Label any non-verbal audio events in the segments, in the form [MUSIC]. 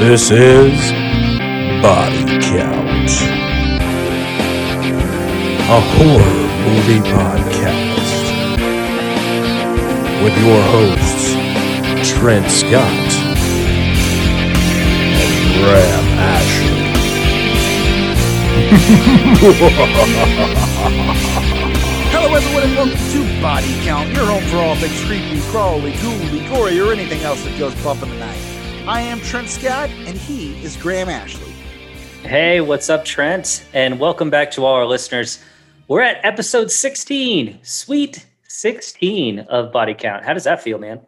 This is Body Count, a horror movie podcast with your hosts, Trent Scott and Graham Ashley. [LAUGHS] Hello, everyone, and welcome to Body Count, your home for all things creepy, crawly, ghouly, gory, or anything else that goes bump in the night. I am Trent Scott, and he is Graham Ashley. Hey, what's up, Trent? And welcome back to all our listeners. We're at episode 16, sweet 16 of Body Count. How does that feel, man?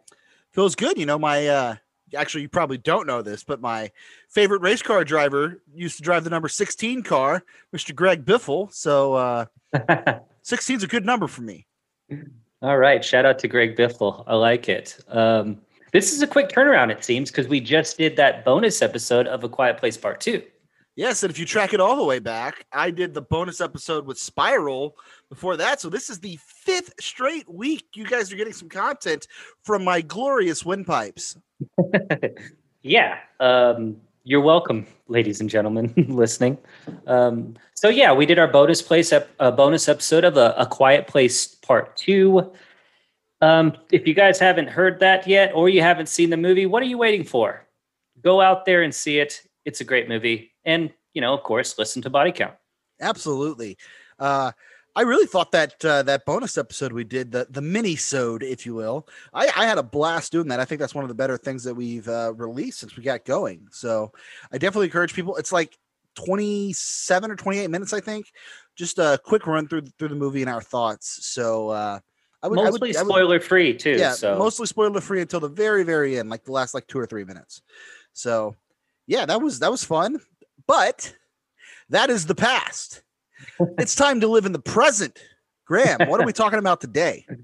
Feels good. You know, my, uh, actually, you probably don't know this, but my favorite race car driver used to drive the number 16 car, Mr. Greg Biffle. So, [LAUGHS] uh, 16 is a good number for me. all right. Shout out to Greg Biffle. I like it. Um, this is a quick turnaround, it seems, because we just did that bonus episode of A Quiet Place Part 2. Yes, and if you track it all the way back, I did the bonus episode with Spiral before that. So this is the fifth straight week you guys are getting some content from my glorious windpipes. [LAUGHS] yeah. Um, you're welcome, ladies and gentlemen [LAUGHS] listening. Um, so yeah, we did our bonus place ep- uh, bonus episode of a, a Quiet Place Part Two. Um, if you guys haven't heard that yet, or you haven't seen the movie, what are you waiting for? Go out there and see it. It's a great movie, and you know, of course, listen to Body Count. Absolutely. Uh, I really thought that uh, that bonus episode we did, the the mini sode, if you will, I, I had a blast doing that. I think that's one of the better things that we've uh, released since we got going. So I definitely encourage people. It's like twenty seven or twenty eight minutes, I think. Just a quick run through through the movie and our thoughts. So uh, I would Mostly I would, I would- spoiler free too. yeah, so mostly spoiler free until the very very end, like the last like two or three minutes. So yeah, that was that was fun, but that is the past. [LAUGHS] it's time to live in the present. Graham, what are we talking about today? [LAUGHS]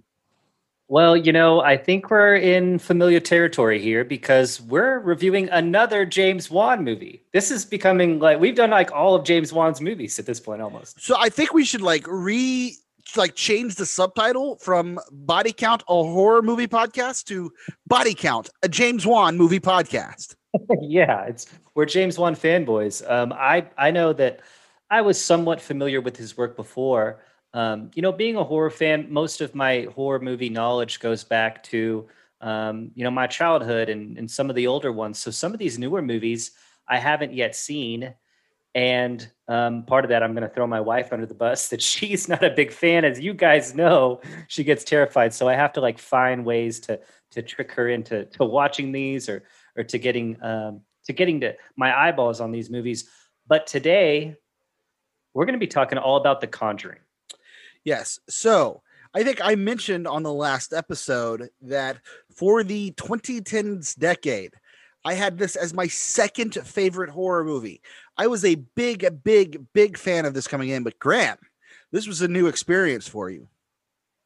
Well, you know, I think we're in familiar territory here because we're reviewing another James Wan movie. This is becoming like we've done like all of James Wan's movies at this point almost. So I think we should like re like change the subtitle from Body Count, a horror movie podcast, to Body Count, a James Wan movie podcast. [LAUGHS] yeah, it's we're James Wan fanboys. Um, I I know that I was somewhat familiar with his work before. Um, you know, being a horror fan, most of my horror movie knowledge goes back to um, you know my childhood and, and some of the older ones. So some of these newer movies I haven't yet seen, and um, part of that I'm going to throw my wife under the bus that [LAUGHS] she's not a big fan, as you guys know. She gets terrified, so I have to like find ways to to trick her into to watching these or or to getting um, to getting to my eyeballs on these movies. But today, we're going to be talking all about The Conjuring. Yes. So I think I mentioned on the last episode that for the 2010s decade, I had this as my second favorite horror movie. I was a big, big, big fan of this coming in, but Graham, this was a new experience for you.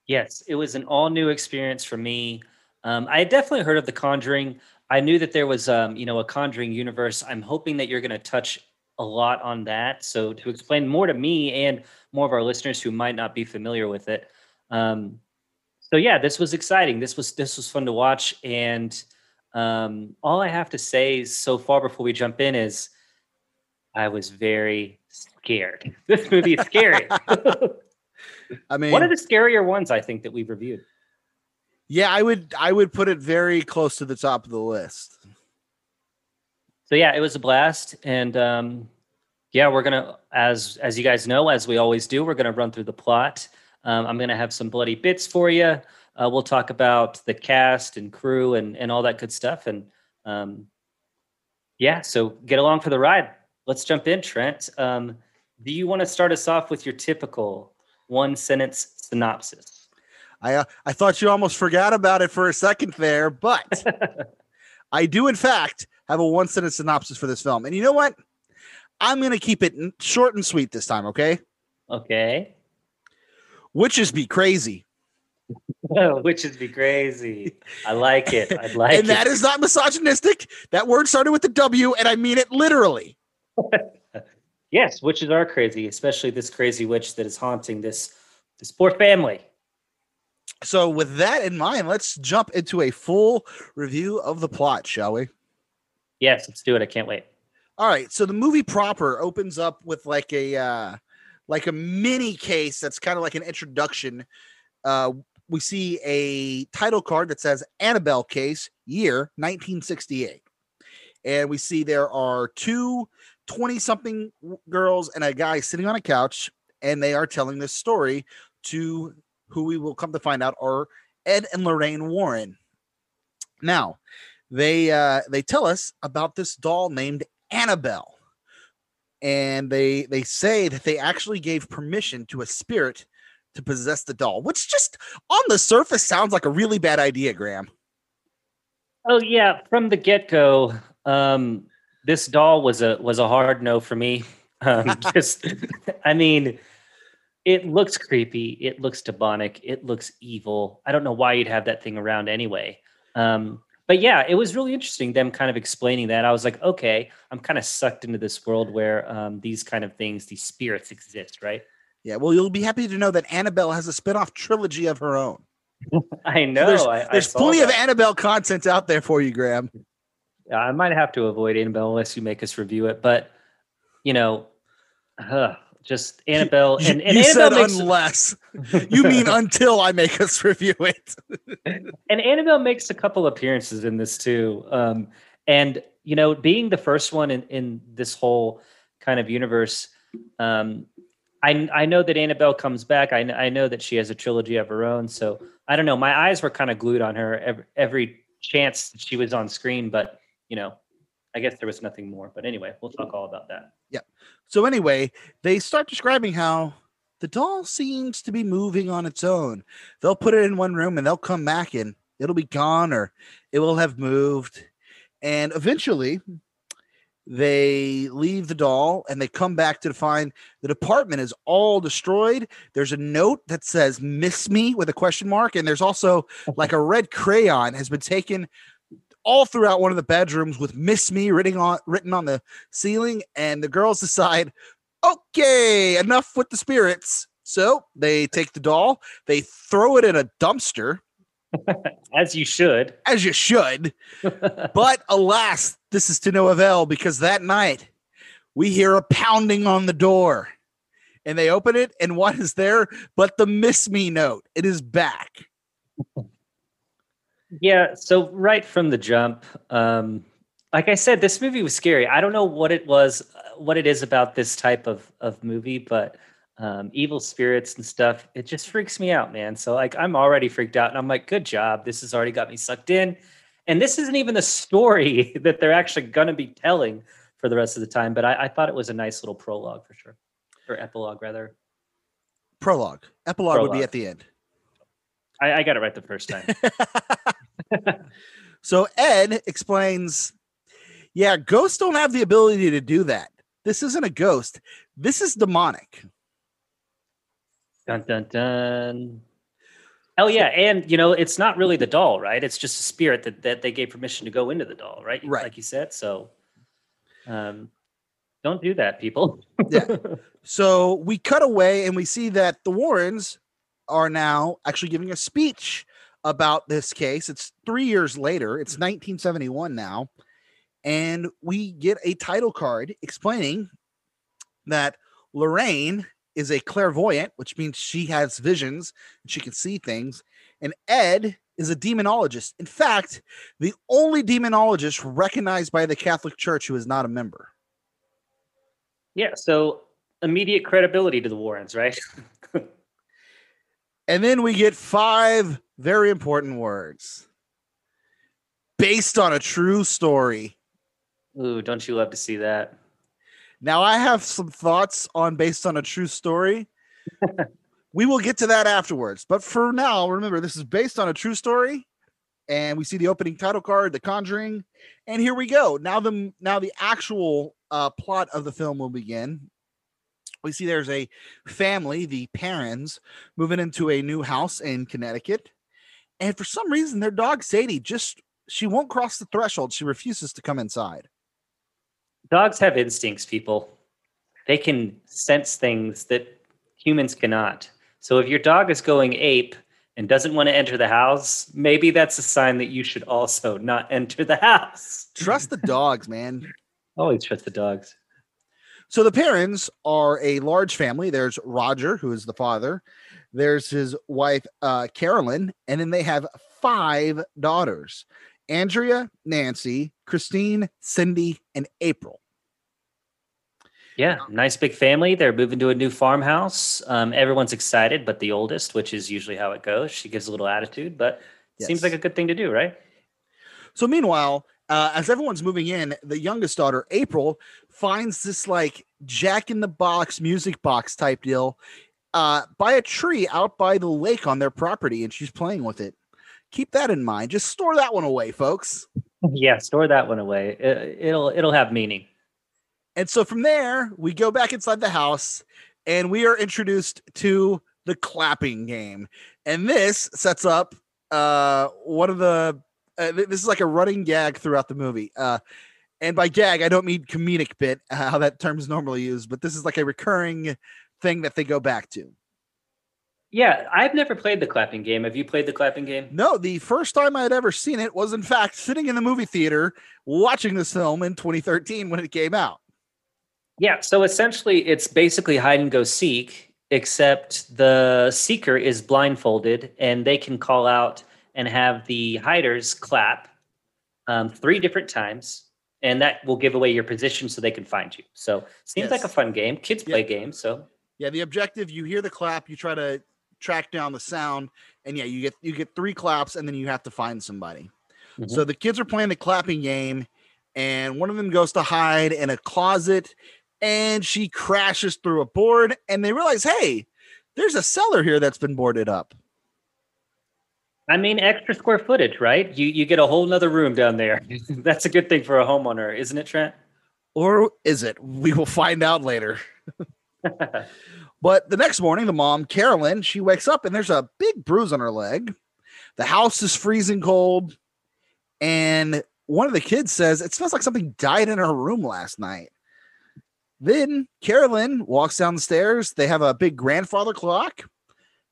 Yes, it was an all new experience for me. Um, I had definitely heard of The Conjuring. I knew that there was, um, you know, a Conjuring universe. I'm hoping that you're going to touch a lot on that. So to explain more to me and more of our listeners who might not be familiar with it. Um, so yeah, this was exciting. This was this was fun to watch, and um, all I have to say so far before we jump in is, I was very scared. [LAUGHS] This movie is scary. [LAUGHS] I mean, One of the scarier ones I think that we've reviewed. yeah, I would, I would put it very close to the top of the list. so yeah, it was a blast, and um, yeah, we're gonna, as as you guys know, as we always do, we're gonna run through the plot. Um, I'm gonna have some bloody bits for you. Uh, we'll talk about the cast and crew and and all that good stuff, and um, yeah, so get along for the ride. Let's jump in, Trent. Um, do you want to start us off with your typical one sentence synopsis? I, uh, I thought you almost forgot about it for a second there, but [LAUGHS] I do, in fact, have a one sentence synopsis for this film. And you know what? I'm going to keep it short and sweet this time, okay? Okay. Witches be crazy. [LAUGHS] Witches be crazy. I like it. I [LAUGHS] like and that it. is not misogynistic. That word started with the W, and I mean it literally. [LAUGHS] yes, witches are crazy, especially this crazy witch that is haunting this this poor family. So, with that in mind, let's jump into a full review of the plot, shall we? Yes, let's do it. I can't wait. All right, so the movie proper opens up with like a uh like a mini case that's kind of like an introduction. Uh we see a title card that says Annabelle case, year 1968. And we see there are two 20 something girls and a guy sitting on a couch, and they are telling this story to who we will come to find out are Ed and Lorraine Warren. Now, they uh, they tell us about this doll named Annabelle, and they they say that they actually gave permission to a spirit to possess the doll, which just on the surface sounds like a really bad idea, Graham. Oh yeah, from the get go, um, this doll was a was a hard no for me. [LAUGHS] Um, [LAUGHS] just, I mean, it looks creepy. It looks demonic. It looks evil. I don't know why you'd have that thing around anyway. Um, but yeah, it was really interesting them kind of explaining that. I was like, okay, I'm kind of sucked into this world where um, these kind of things, these spirits exist, right? Yeah, well, you'll be happy to know that Annabelle has a spin-off trilogy of her own. [LAUGHS] I know. there's I, there's I plenty of. Annabelle content out there for you, Graham. I might have to avoid Annabelle unless you make us review it. But you know, uh, just Annabelle You- and, and you Annabelle makes unless. [LAUGHS] you mean until I make us review it. and Annabelle makes a couple appearances in this too. Um, and you know, being the first one in, in this whole kind of universe, um, I I know that Annabelle comes back. I I know that she has a trilogy of her own. So I don't know. My eyes were kind of glued on her every, every chance that she was on screen, but you know, I guess there was nothing more. But anyway, we'll talk all about that. Yeah. So anyway, they start describing how the doll seems to be moving on its own. They'll put it in one room and they'll come back and it'll be gone or it will have moved. And eventually they leave the doll and they come back to find the department is all destroyed. There's a note that says miss me with a question mark. And there's also like a red crayon has been taken all throughout one of the bedrooms with miss me written on written on the ceiling. And the girls decide, okay, enough with the spirits. So they take the doll, they throw it in a dumpster, [LAUGHS] As you should. as you should. [LAUGHS] But alas, this is to no avail because that night we hear a pounding on the door and they open it, and what is there but the miss me note? It is back. [LAUGHS] Yeah, so right from the jump, um, like I said, this movie was scary. I don't know what it was, uh, what it is about this type of of movie, but um, evil spirits and stuff, it just freaks me out, man. So like, I'm already freaked out, and I'm like, good job, this has already got me sucked in. And this isn't even the story [LAUGHS] that they're actually going to be telling for the rest of the time. But I, I thought it was a nice little prologue for sure, or epilogue rather. Prologue. Epilogue would be at the end. I, I got it right the first time. [LAUGHS] so Ed explains, yeah, ghosts don't have the ability to do that. This isn't a ghost. This is demonic. Dun dun dun. Oh yeah, and you know it's not really the doll, right? It's just a spirit that that they gave permission to go into the doll, right? Right. like you said. So, um, don't do that, people. Yeah. [LAUGHS] So we cut away and we see that the Warrens are now actually giving a speech about this case. It's three years later, it's mm-hmm. 1971 now. And we get a title card explaining that Lorraine is a clairvoyant, which means she has visions and she can see things. And Ed is a demonologist. In fact, the only demonologist recognized by the Catholic Church who is not a member. yeah. So immediate credibility to the Warrens, right? [LAUGHS] And then we get five very important words based on a true story. Ooh, don't you love to see that? Now, I have some thoughts on based on a true story. [LAUGHS] we will get to that afterwards. But for now, remember, this is based on a true story. And we see the opening title card, The Conjuring. And here we go. Now the now the actual uh, plot of the film will begin. We see there's a family, the parents, moving into a new house in Connecticut. And for some reason, their dog Sadie just she won't cross the threshold. She refuses to come inside. Dogs have instincts, people. They can sense things that humans cannot. So if your dog is going ape and doesn't want to enter the house, maybe that's a sign that you should also not [LAUGHS] enter the house. Trust the dogs, man. Always trust the dogs. So the parents are a large family. There's Roger, who is the father. There's his wife, uh, Carolyn, and then they have five daughters: Andrea, Nancy, Christine, Cindy, and April. Yeah, nice big family. They're moving to a new farmhouse. Um, everyone's excited, but the oldest, which is usually how it goes, she gives a little attitude, but Yes. seems like a good thing to do, right? So meanwhile, uh, as everyone's moving in, the youngest daughter, April, finds this like Jack in the Box music box type deal uh, by a tree out by the lake on their property, and she's playing with it. Keep that in mind. Just store that one away, folks. yeah, store that one away. It, it'll it'll have meaning. And so from there, we go back inside the house and we are introduced to the clapping game. And this sets up uh, one of the, uh, this is like a running gag throughout the movie. Uh, and by gag, I don't mean comedic bit, [LAUGHS] how that term is normally used, but this is like a recurring thing that they go back to. Yeah, I've never played the clapping game. Have you played the clapping game? No, the first time I had ever seen it was, in fact, sitting in the movie theater watching this film in 2013 when it came out. Yeah, so essentially it's basically hide and go seek, except the seeker is blindfolded and they can call out and have the hiders clap um, three different times, and that will give away your position so they can find you. So seems like a fun game. Kids Yeah. play games, so Yeah, the objective you hear the clap, you try to track down the sound, and yeah, you get you get three claps, and then you have to find somebody. Mhm. So the kids are playing the clapping game, and one of them goes to hide in a closet, and she crashes through a board, and they realize, hey, there's a cellar here that's been boarded up. I mean extra square footage, right? You you get a whole nother room down there. [LAUGHS] [LAUGHS] That's a good thing for a homeowner, isn't it, Trent? Or is it? We will find out later. [LAUGHS] But the next morning, the mom, Carolyn, she wakes up and there's a big bruise on her leg. The house is freezing cold. And one of the kids says, It smells like something died in her room last night. Then Carolyn walks down the stairs. They have a big grandfather clock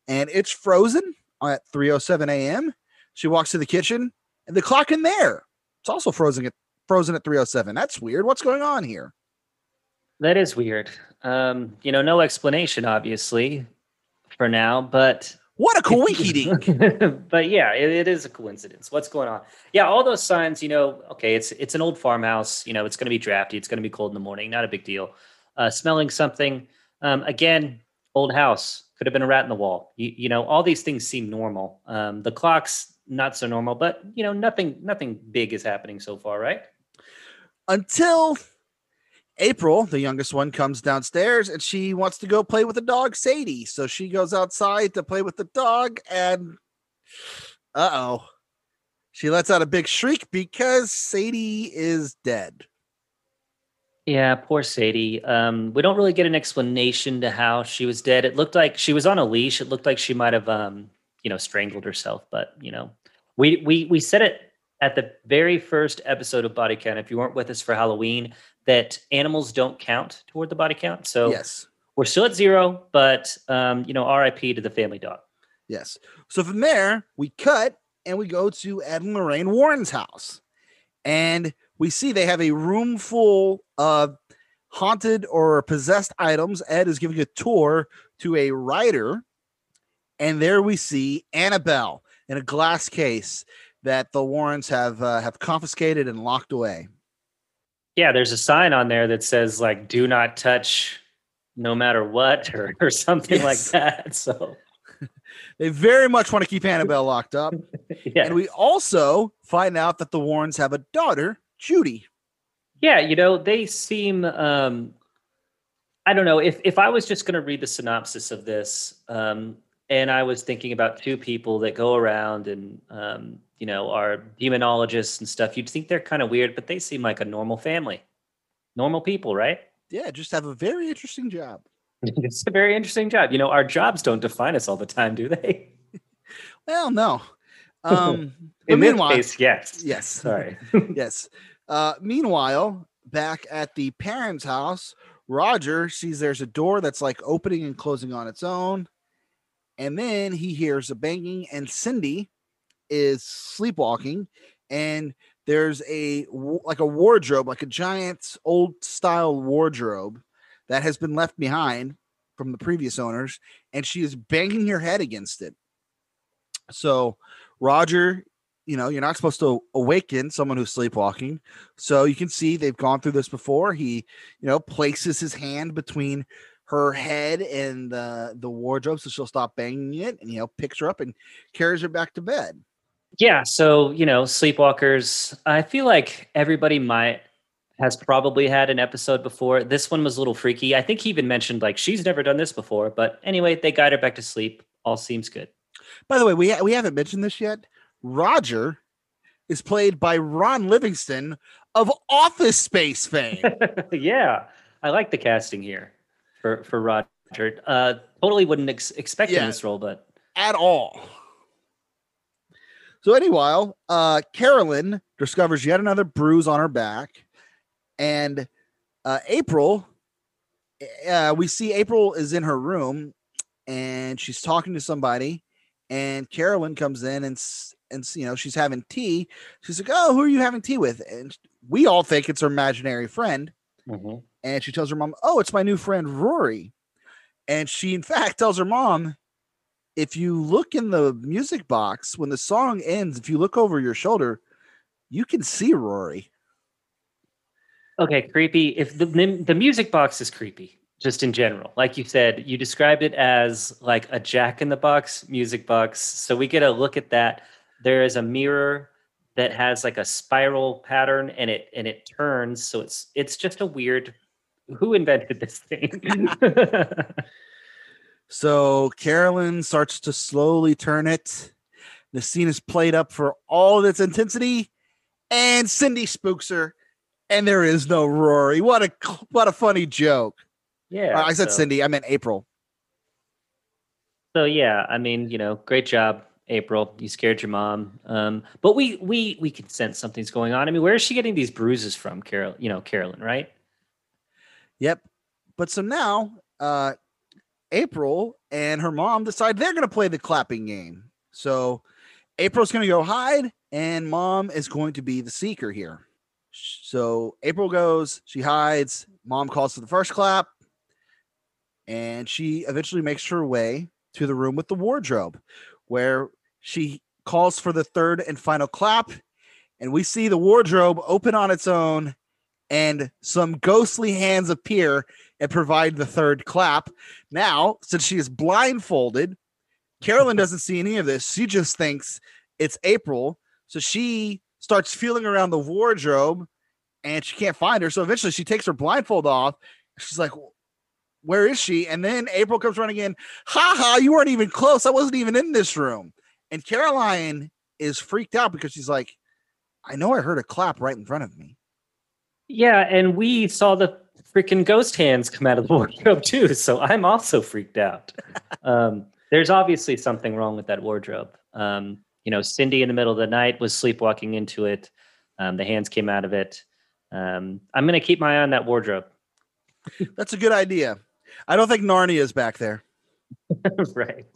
and it's frozen at 3:07 a.m. She walks to the kitchen and the clock in there. It's also frozen at frozen at 3:07. That's weird. What's going on here? That is weird. Um, you know, no explanation, obviously, for now, but What a coinky [LAUGHS] dink. but yeah, it, it is a coincidence. What's going on? Yeah, all those signs, you know, okay, it's it's an old farmhouse, you know, it's gonna be drafty, it's gonna be cold in the morning, not a big deal. Uh, smelling something, um, again, old house, could have been a rat in the wall. You, you know, all these things seem normal. Um, the clock's not so normal, but you know, nothing nothing big is happening so far, right? until April, the youngest one, comes downstairs and she wants to go play with the dog Sadie. So she goes outside to play with the dog, and uh oh, she lets out a big shriek because Sadie is dead. Yeah, poor Sadie. Um, we don't really get an explanation to how she was dead. It looked like she was on a leash. It looked like she might have, um, you know, strangled herself. But you know, we we we said it at the very first episode of Body Count. If you weren't with us for Halloween, that animals don't count toward the body count. So Yes, we're still at zero, but um, you know, R.I.P. to the family dog. yes. So from there, we cut and we go to Ed and Lorraine Warren's house, and we see they have a room full of haunted or possessed items. Ed is giving a tour to a writer, and there we see Annabelle in a glass case that the Warrens have uh, have confiscated and locked away. Yeah, there's a sign on there that says like "Do not touch." No matter what, or, or something like that. So, [LAUGHS] They very much want to keep Annabelle locked up, [LAUGHS] yeah. and we also find out that the Warrens have a daughter, Judy. Yeah, you know, they seem um I don't know, if if I was just going to read the synopsis of this um and I was thinking about two people that go around and um you know, are demonologists and stuff, you'd think they're kind of weird, but they seem like a normal family. Normal people, right? Yeah, just have a very interesting job. [LAUGHS] it's a very interesting job. You know, our jobs don't define us all the time, do they? Well, no. [LAUGHS] Um, In this meanwhile, case, yes. yes, Sorry. [LAUGHS] yes. Uh, meanwhile, back at the parents' house, Roger sees there's a door that's like opening and closing on its own, And then he hears a banging, and Cindy is sleepwalking, and there's a like a wardrobe, like a giant old style wardrobe that has been left behind from the previous owners, and she is banging her head against it. So Roger, you know, you're not supposed to awaken someone who's sleepwalking. So you can see they've gone through this before. He, you know, places his hand between her head and the the wardrobe so she'll stop banging it and you know picks her up and carries her back to bed. Yeah, so you know, sleepwalkers. I feel like everybody might has probably had an episode before. This one was a little freaky. I think he even mentioned like she's never done this before, but anyway, they guide her back to sleep. All seems good. By the way, we ha- we haven't mentioned this yet. Roger is played by Ron Livingston of Office Space fame. [LAUGHS] yeah, I like the casting here for for Roger. Uh, totally wouldn't ex- expect Yeah. in this role, but at all. So anyway, uh, Carolyn discovers yet another bruise on her back, and uh, April, uh, we see April is in her room, and she's talking to somebody, and Carolyn comes in and and you know she's having tea. She's like, "Oh, who are you having tea with?" And we all think it's her imaginary friend, mm-hmm. and she tells her mom, "Oh, it's my new friend Rory." And she, in fact, tells her mom, if you look in the music box when the song ends, if you look over your shoulder, you can see Rory. Okay, creepy. If the the the music box is creepy, just in general, like you said, you described it as like a Jack in the Box music box. So we get a look at that. There is a mirror that has like a spiral pattern, and it and it turns. So it's it's just a weird. Who invented this thing? [LAUGHS] So Carolyn starts to slowly turn it. The scene is played up for all of its intensity, and Cindy spooks her, and there is no Rory. What a what a funny joke. yeah, I said so- Cindy, I meant April. So yeah, I mean, you know, great job, April. You scared your mom. Um, but we we we can sense something's going on. I mean, where is she getting these bruises from, Carol? You know, Carolyn, right? Yep. But so now, uh, April and her mom decide they're going to play the clapping game. So April's going to go hide, and mom is going to be the seeker here. So April goes, she hides. Mom calls for the first clap, and she eventually makes her way to the room with the wardrobe, where she calls for the third and final clap. And we see the wardrobe open on its own and some ghostly hands appear and provide the third clap. Now, since she is blindfolded, Carolyn [LAUGHS] doesn't see any of this. She just thinks it's April. So she starts feeling around the wardrobe and she can't find her. So eventually she takes her blindfold off. She's like, Where is she? And then April comes running in. Ha ha, you weren't even close. I wasn't even in this room. And Caroline is freaked out because she's like, I know I heard a clap right in front of me. Yeah, and we saw the freaking ghost hands come out of the [LAUGHS] wardrobe too. So I'm also freaked out. [LAUGHS] um, there's obviously something wrong with that wardrobe. Um, you know, Cindy in the middle of the night was sleepwalking into it. Um, the hands came out of it. Um, I'm gonna keep my eye on that wardrobe. That's a good idea. I don't think Narnia is back there. [LAUGHS] right.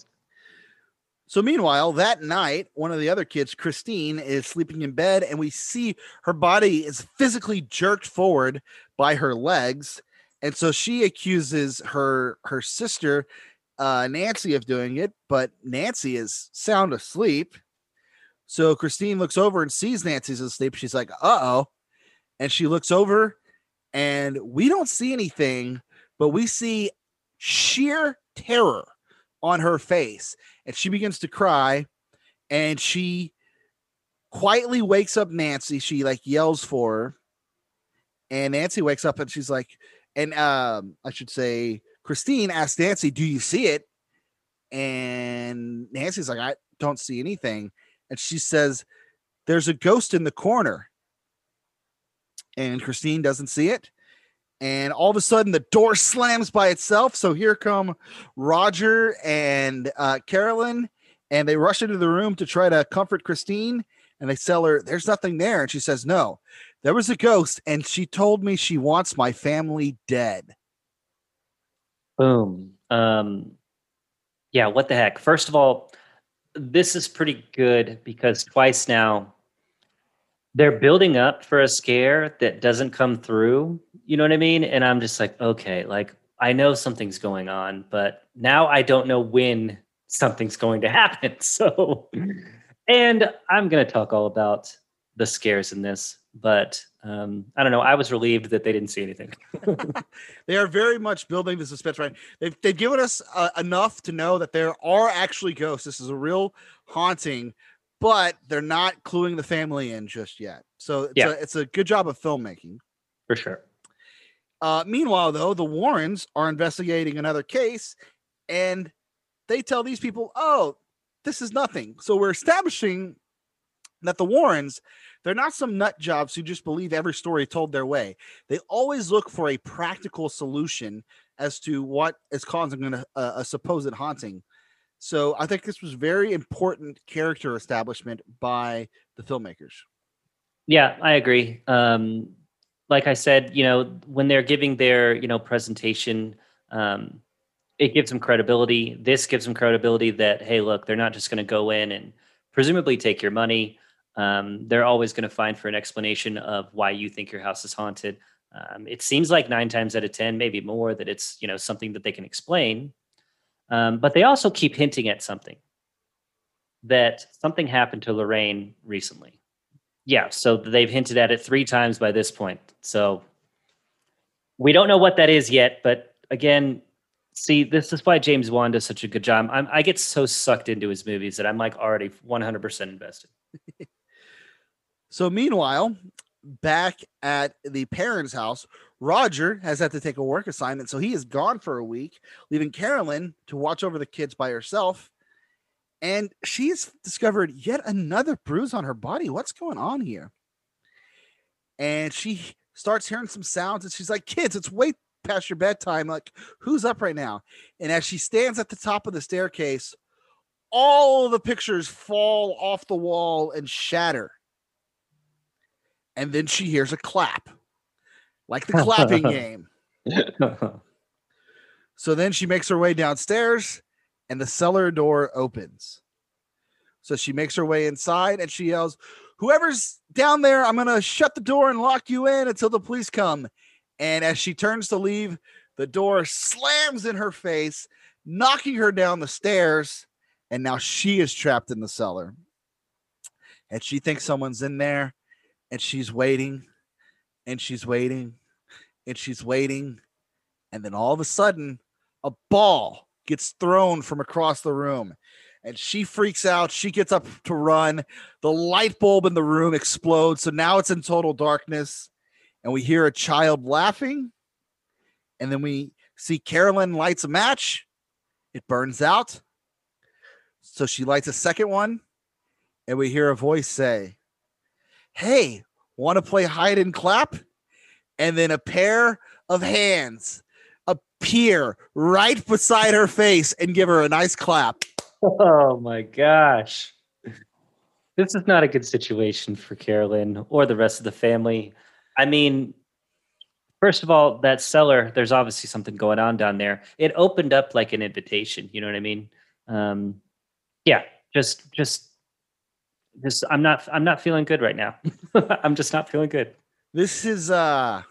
So meanwhile, that night, one of the other kids, Christine, is sleeping in bed, and we see her body is physically jerked forward by her legs, and so she accuses her her sister, uh, Nancy, of doing it, but Nancy is sound asleep. So Christine looks over and sees Nancy's asleep. She's like, "Uh oh," and she looks over, and we don't see anything, but we see sheer terror on her face and she begins to cry and she quietly wakes up Nancy. She like yells for her. And Nancy wakes up and she's like, and um, I should say Christine asks Nancy, Do you see it? And Nancy's like, I don't see anything. And she says, There's a ghost in the corner. And Christine doesn't see it. And all of a sudden, the door slams by itself. So here come Roger and uh, Carolyn, and they rush into the room to try to comfort Christine. And they tell her, There's nothing there. And she says, No, there was a ghost, and she told me she wants my family dead. Boom. Um, Yeah, what the heck? First of all, this is pretty good because twice now they're building up for a scare that doesn't come through. You know what I mean? And I'm just like, okay, like I know something's going on, but now I don't know when something's going to [LAUGHS] happen. So, and I'm going to talk all about the scares in this, but um, I don't know. I was relieved that they didn't see anything. [LAUGHS] they are very much building the suspense. Right, they've they've given us uh, enough to know that there are actually ghosts. This is a real haunting, but they're not cluing the family in just yet. So it's, Yeah. a, it's a good job of filmmaking. For sure. Uh, meanwhile, though, the Warrens are investigating another case, and they tell these people, "Oh, this is nothing." So we're establishing that the Warrens, they're not some nut jobs who just believe every story told their way. They always look for a practical solution as to what is causing a, a supposed haunting. So I think this was very important character establishment by the filmmakers. Yeah, I agree. Um, like I said, you know, when they're giving their, you know, presentation, um, it gives them credibility. This gives them credibility that, hey, look, they're not just going to go in and presumably take your money. Um, they're always going to find for an explanation of why you think your house is haunted. Um, it seems like nine times out of ten, maybe more, that it's you know something that they can explain. Um, but they also keep hinting at something that something happened to Lorraine recently. Yeah, so they've hinted at it three times by this point. So we don't know what that is yet, but again, see, this is why James Wan does such a good job. I'm, I get so sucked into his movies that I'm like already 100% invested. [LAUGHS] So meanwhile, back at the parents' house, Roger has had to take a work assignment, so he is gone for a week, leaving Carolyn to watch over the kids by herself. And she's discovered yet another bruise on her body. What's going on here? And she starts hearing some sounds, and she's like, "Kids, it's way past your bedtime. Like, who's up right now?" And as she stands at the top of the staircase, all the pictures fall off the wall and shatter and then she hears a clap, like the clapping [LAUGHS] game. So then she makes her way downstairs, and the cellar door opens. So she makes her way inside and she yells, Whoever's down there, I'm going to shut the door and lock you in until the police come. And as she turns to leave, the door slams in her face, knocking her down the stairs. And now she is trapped in the cellar. And she thinks someone's in there and she's waiting and she's waiting and she's waiting and then all of a sudden a ball gets thrown from across the room. And she freaks out. She gets up to run. The light bulb in the room explodes. So now it's in total darkness. And we hear a child laughing. And then we see carolyn lights a match. It burns out. So she lights a second one. And we hear a voice say hey, want to play hide and clap? And then a pair of hands appear right beside her face and give her a nice clap. oh my gosh. This is not a good situation for Carolyn or the rest of the family. I mean, first of all, that cellar, there's obviously something going on down there. It opened up like an invitation, you know what I mean? Um, yeah, just just just I'm not I'm not feeling good right now. [LAUGHS] I'm just not feeling good. This is uh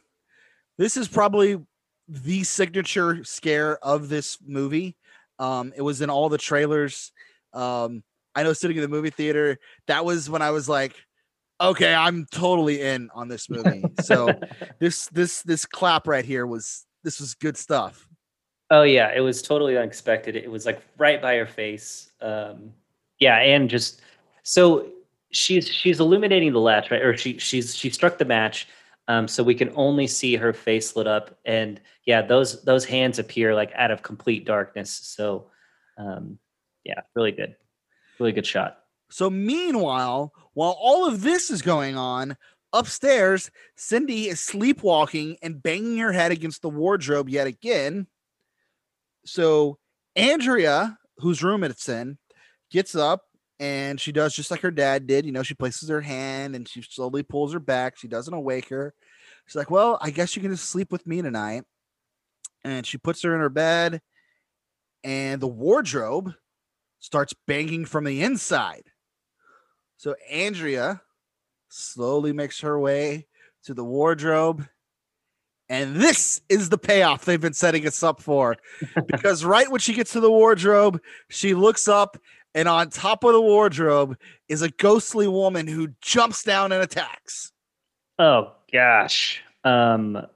this is probably the signature scare of this movie. Um it was in all the trailers. Um I know sitting in the movie theater, that was when I was like, okay, I'm totally in on this movie. [LAUGHS] So this this this clap right here was this was good stuff. Oh yeah, it was totally unexpected. It was like right by her face. Um, yeah, and just so she's she's illuminating the latch, right? Or she she's she struck the match, um, so we can only see her face lit up, and yeah, those those hands appear like out of complete darkness. So, um, yeah, really good, really good shot. So meanwhile, while all of this is going on, upstairs, Cindy is sleepwalking and banging her head against the wardrobe yet again. So Andrea, whose room it's in, gets up and she does just like her dad did. You know, she places her hand and she slowly pulls her back. She doesn't awake her. She's like, Well, I guess you can just sleep with me tonight. And she puts her in her bed and the wardrobe starts banging from the inside. So Andrea slowly makes her way to the wardrobe. And this is the payoff they've been setting us up for. [LAUGHS] because right when she gets to the wardrobe, she looks up, and on top of the wardrobe is a ghostly woman who jumps down and attacks. Oh gosh. Um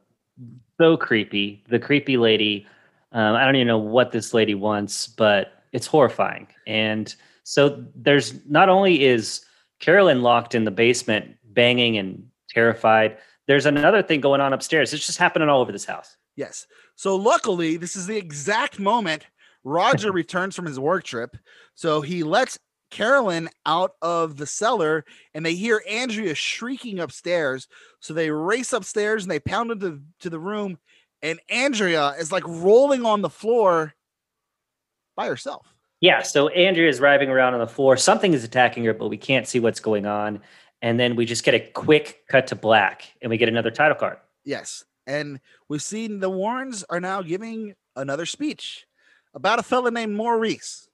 so creepy. The creepy lady. Um, I don't even know what this lady wants, but it's horrifying. And so there's not only is Carolyn locked in the basement, banging and terrified. There's another thing going on upstairs. It's just happening all over this house. Yes. So luckily, this is the exact moment Roger [LAUGHS] returns from his work trip. So he lets Carolyn out of the cellar and they hear Andrea shrieking upstairs. So they race upstairs and they pound into to the room. And Andrea is like rolling on the floor by herself. Yeah. So Andrea is writhing around on the floor. Something is attacking her, but we can't see what's going on. And then we just get a quick cut to black and we get another title card. Yes. And we've seen the Warrens are now giving another speech about a fella named Maurice.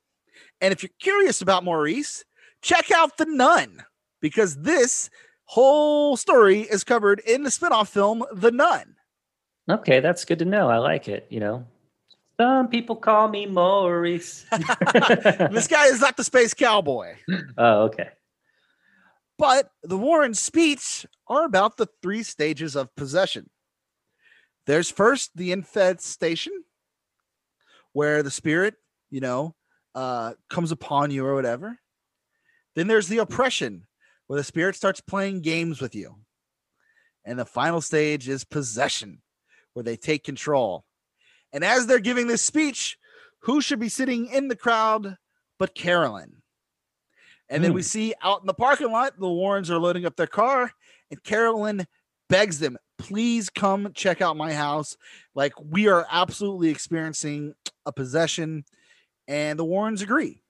And if you're curious about Maurice, check out The Nun because this whole story is covered in the spinoff film The Nun. Okay, that's good to know. I like it. You know, some people call me Maurice. [LAUGHS] this guy is not the space cowboy. Oh, okay. But the Warren speech are about the three stages of possession. There's first the infestation, where the spirit, you know, uh, comes upon you or whatever. Then there's the oppression, where the spirit starts playing games with you. And the final stage is possession, where they take control. And as they're giving this speech, who should be sitting in the crowd but Carolyn? And then we see out in the parking lot, the Warrens are loading up their car, and Carolyn begs them, please come check out my house. Like, we are absolutely experiencing a possession. And the Warrens agree.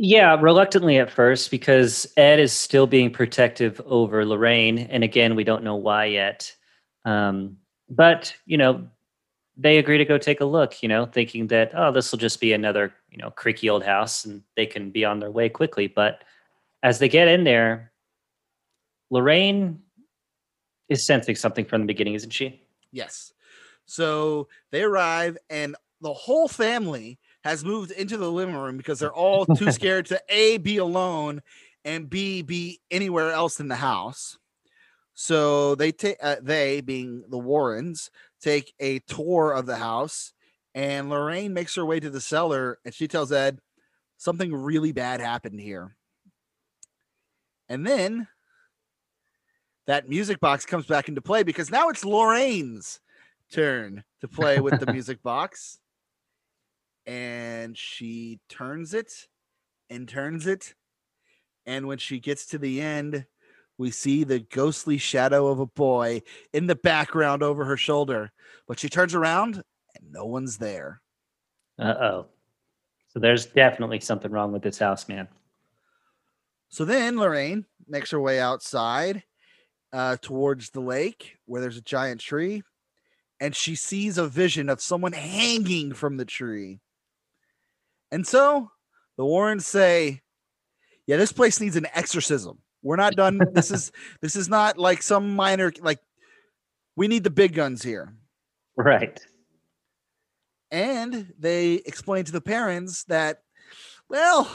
Yeah, reluctantly at first because Ed is still being protective over Lorraine, and again, we don't know why yet. Um, but you know, they agree to go take a look. You know, thinking that oh, this will just be another you know creaky old house, and they can be on their way quickly. But as they get in there, Lorraine is sensing something from the beginning, isn't she? Yes. So they arrive, and the whole family has moved into the living room because they're all too [LAUGHS] scared to A, be alone, and B, be anywhere else in the house. So they take, uh, they being the Warrens, take a tour of the house, and Lorraine makes her way to the cellar and she tells Ed something really bad happened here. And then that music box comes back into play because now it's Lorraine's turn to play with the [LAUGHS] music box. And she turns it and turns it. And when she gets to the end, we see the ghostly shadow of a boy in the background over her shoulder. But she turns around and no one's there. Uh oh. So there's definitely something wrong with this house, man. So then Lorraine makes her way outside uh, towards the lake where there's a giant tree, and she sees a vision of someone hanging from the tree. And so the Warrens say, "Yeah, this place needs an exorcism. We're not done. this [LAUGHS] is this is not like some minor like we need the big guns here." Right. And they explain to the parents that, well,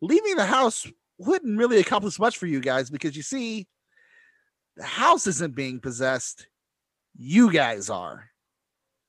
leaving the house wouldn't really accomplish much for you guys because you see, the house isn't being possessed. You guys are.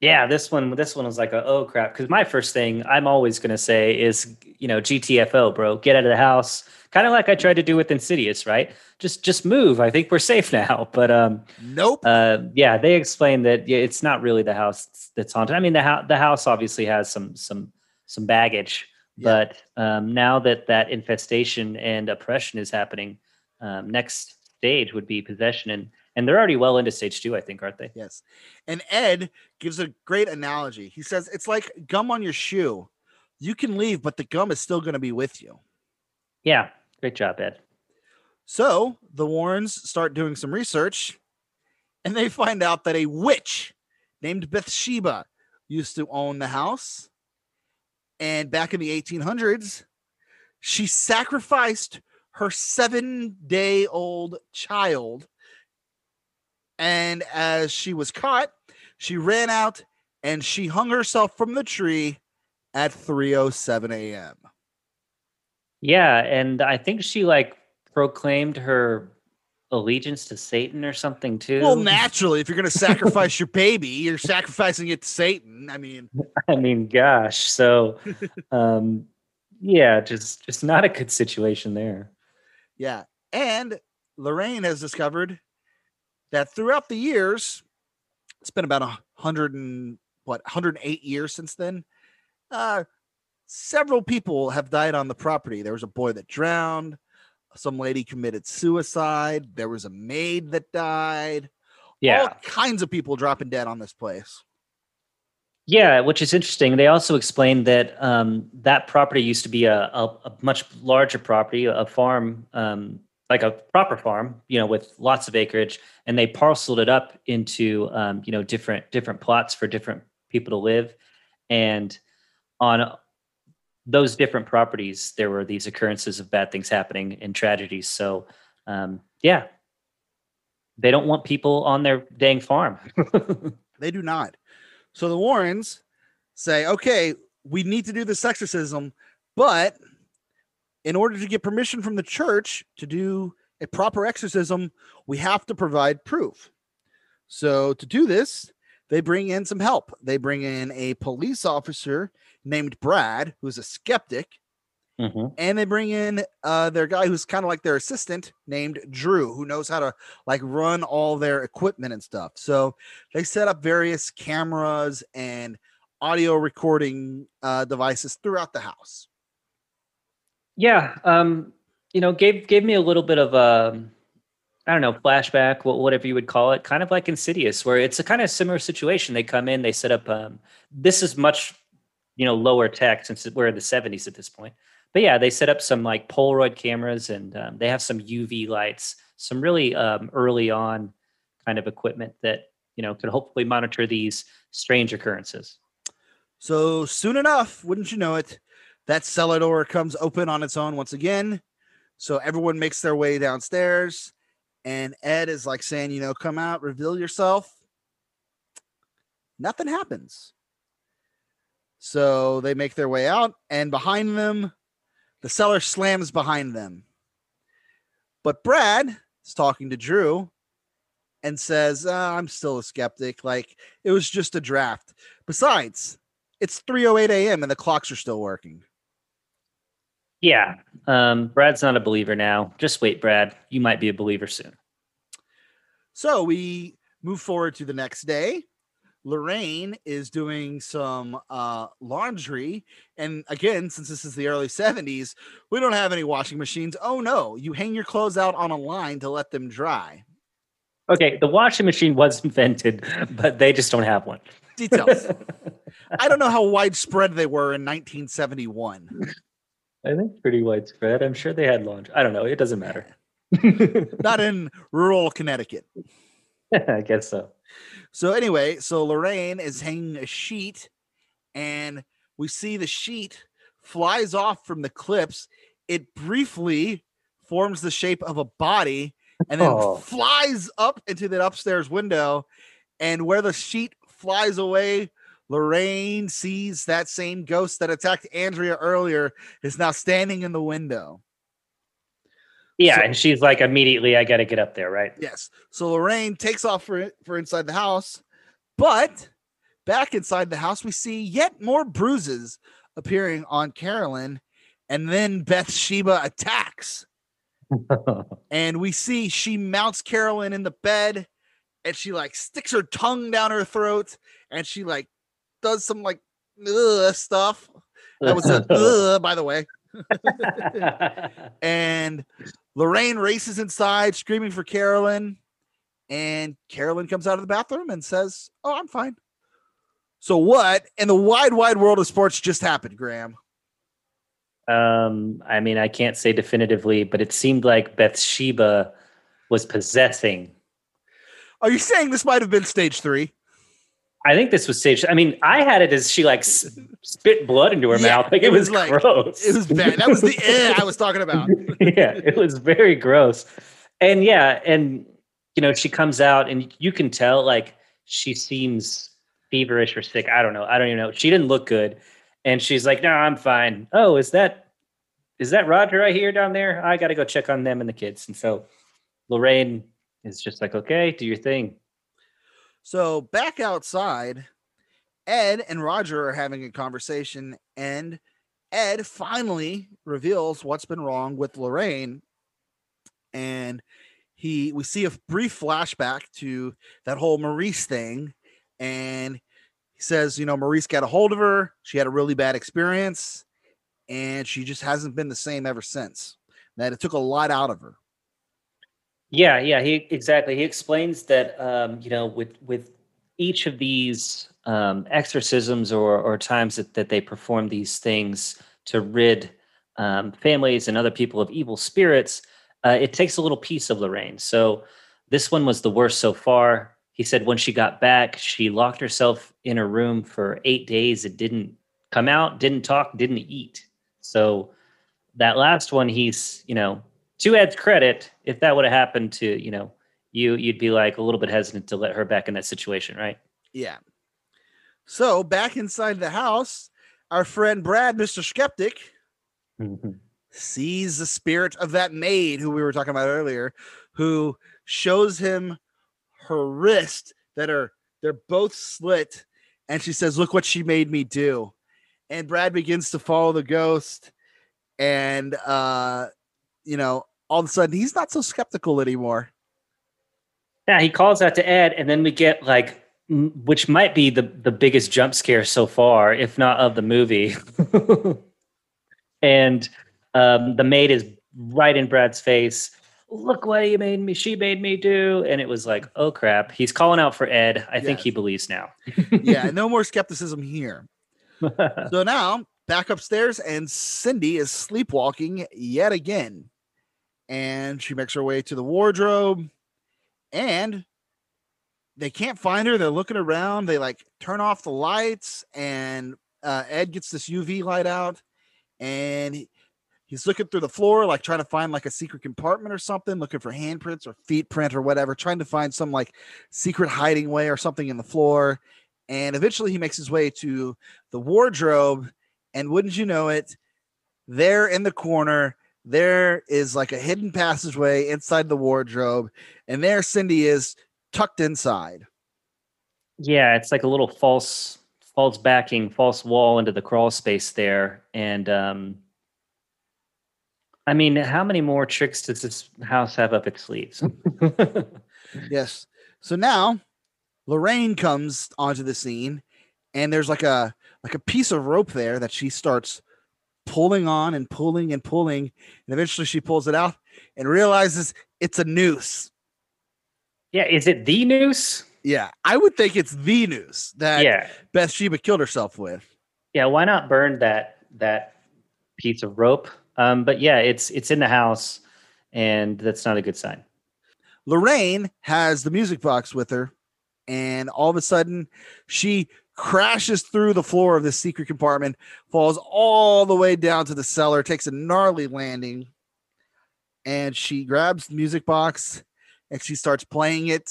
Yeah, this one this one was like a oh crap because my first thing I'm always gonna say is you know GTFO bro get out of the house kind of like I tried to do with Insidious right just just move I think we're safe [LAUGHS] now but um Nope. uh yeah they explained that yeah, it's not really the house that's haunted I mean the house the house obviously has some some some baggage Yeah. but um now that that infestation and oppression is happening um next stage would be possession and and they're already well into stage two I think aren't they Yes. And Ed gives a great analogy. He says it's like gum on your shoe. You can leave, but the gum is still going to be with you. yeah great job Ed So the Warrens start doing some research and they find out that a witch named Bathsheba used to own the house. And back in the 1800s, she sacrificed her seven day old child. And as she was caught, she ran out and she hung herself from the tree at 3:07 a.m. Yeah, and I think she like proclaimed her allegiance to Satan or something too. Well, naturally, if you're going to sacrifice your baby, you're sacrificing it to Satan. I mean, [LAUGHS] I mean, gosh. So, um, yeah, just just not a good situation there. Yeah. And Lorraine has discovered that throughout the years, it's been about a hundred and what 108 years since then. Uh, several people have died on the property. There was a boy that drowned. Some lady committed suicide. There was a maid that died. Yeah, All kinds of people dropping dead on this place. Yeah, which is interesting. They also explained that um, that property used to be a, a, a much larger property, a farm, um, like a proper farm, you know, with lots of acreage, and they parceled it up into um, you know different different plots for different people to live, and on those different properties, there were these occurrences of bad things happening and tragedies. So, um, yeah, they don't want people on their dang farm. [LAUGHS] They do not. So the Warrens say, okay, we need to do this exorcism, but in order to get permission from the church to do a proper exorcism, we have to provide proof. So to do this, they bring in some help. They bring in a police officer named Brad, who's a skeptic, Mhm. and they bring in uh, their guy who's kind of like their assistant named Drew, who knows how to like run all their equipment and stuff. So they set up various cameras and audio recording uh, devices throughout the house. Yeah, um, you know, gave gave me a little bit of a, I don't know, flashback, whatever you would call it, kind of like Insidious, where it's a kind of similar situation. They come in, they set up. Um, this is much, you know, lower tech since we're in the '70s at this point. But yeah, they set up some like Polaroid cameras, and um, they have some UV lights, some really um, early on kind of equipment that you know could hopefully monitor these strange occurrences. So soon enough, wouldn't you know it, that cellar door comes open on its own once again. So everyone makes their way downstairs, and Ed is like saying, you know, come out, reveal yourself. Nothing happens. So they make their way out, and behind them, the cellar slams behind them. But Brad is talking to Drew and says, uh, I'm still a skeptic. Like, it was just a draft. Besides, it's 3:08 a.m. and the clocks are still working. Yeah, um, Brad's not a believer now. Just wait, Brad. You might be a believer soon. So we move forward to the next day. Lorraine is doing some uh, laundry. And again, since this is the early 70s, we don't have any washing machines. Oh no, you hang your clothes out on a line to let them dry. Okay, the washing machine was invented, but they just don't have one. Details. [LAUGHS] I don't know how widespread they were in 1971. I think pretty widespread. I'm sure they had laundry. I don't know. It doesn't matter. Not in rural Connecticut. [LAUGHS] [LAUGHS] I guess so. So anyway, so Lorraine is hanging a sheet, and we see the sheet flies off from the clips. It briefly forms the shape of a body, and then Oh. flies up into that upstairs window. And where the sheet flies away, Lorraine sees that same ghost that attacked Andrea earlier is now standing in the window. Yeah, So- and she's like, immediately, I got to get up there, right? Yes. So Lorraine takes off for for inside the house, but back inside the house, we see yet more bruises appearing on Carolyn, and then Bathsheba attacks, [LAUGHS] and we see she mounts Carolyn in the bed, and she like sticks her tongue down her throat, and she like does some like ugh stuff. That was a [LAUGHS] ugh, by the way. [LAUGHS] And Lorraine races inside, screaming for Carolyn. And Carolyn comes out of the bathroom and says, Oh, I'm fine. So, what in the wide, wide world of sports just happened, Graham? um, I mean, I can't say definitively, but it seemed like Bathsheba was possessing. Are you saying this might have been stage three? I think this was staged. I mean, I had it as she like spit blood into her Yeah, mouth. Like it, it was, was like- gross. It was bad. That was the [LAUGHS] eh I was talking about. yeah, it was very gross. And yeah, and you know, she comes out and you can tell like she seems feverish or sick. I don't know. I don't even know. She didn't look good. And she's like, "No, I'm fine." Oh, is that is that Roger I hear down there? I got to go check on them and the kids. And so Lorraine is just like, "Okay, do your thing." So back outside, Ed and Roger are having a conversation, and Ed finally reveals what's been wrong with Lorraine. And he we see a brief flashback to that whole Maurice thing, and he says, you know, Maurice got a hold of her, she had a really bad experience, and she just hasn't been the same ever since. That it took a lot out of her. Yeah, yeah, he exactly. He explains that um, you know, with with each of these um, exorcisms or or times that, that they perform these things to rid um, families and other people of evil spirits, uh, it takes a little piece of Lorraine. So this one was the worst so far. He said when she got back, she locked herself in her room for eight days It didn't come out, didn't talk, didn't eat. So that last one, he's you know to Ed's credit, if that would have happened to you know you, you'd be like a little bit hesitant to let her back in that situation, right? Yeah. So back inside the house, our friend Brad, Mr. Skeptic, sees the spirit of that maid who we were talking about earlier, who shows him her wrist that are they're both slit, and she says, "Look what she made me do." And Brad begins to follow the ghost, and uh, you know, all of a sudden he's not so skeptical anymore. Yeah, he calls out to Ed, and then we get like, which might be the the biggest jump scare so far, if not of the movie. [LAUGHS] and um, the maid is right in Brad's face. Look what he made me. She made me do, and it was like, oh crap. He's calling out for Ed. I think he believes now. [LAUGHS] yeah, [LAUGHS] no more skepticism here. So now back upstairs, and Cindy is sleepwalking yet again. And she makes her way to the wardrobe, and they can't find her. They're looking around. They like turn off the lights, and uh, Ed gets this UV light out, and he- he's looking through the floor, like trying to find like a secret compartment or something, looking for handprints or feet print or whatever, trying to find some like secret hiding way or something in the floor. And eventually he makes his way to the wardrobe. And wouldn't you know it, there in the corner, there is like a hidden passageway inside the wardrobe. And there Cindy is tucked inside. Yeah, it's like a little false false backing, false wall into the crawl space there. And um I mean, how many more tricks does this house have up its sleeves? [LAUGHS] Yes. So now Lorraine comes onto the scene and there's like a like a piece of rope there that she starts pulling on and pulling and pulling and eventually she pulls it out and realizes it's a noose. yeah, is it the noose? Yeah, I would think it's the noose that yeah. Bathsheba killed herself with. Yeah, why not burn that that piece of rope? Um, but yeah, it's it's in the house and that's not a good sign. Lorraine has the music box with her, and all of a sudden she crashes through the floor of this secret compartment, falls all the way down to the cellar, takes a gnarly landing, and she grabs the music box and she starts playing it,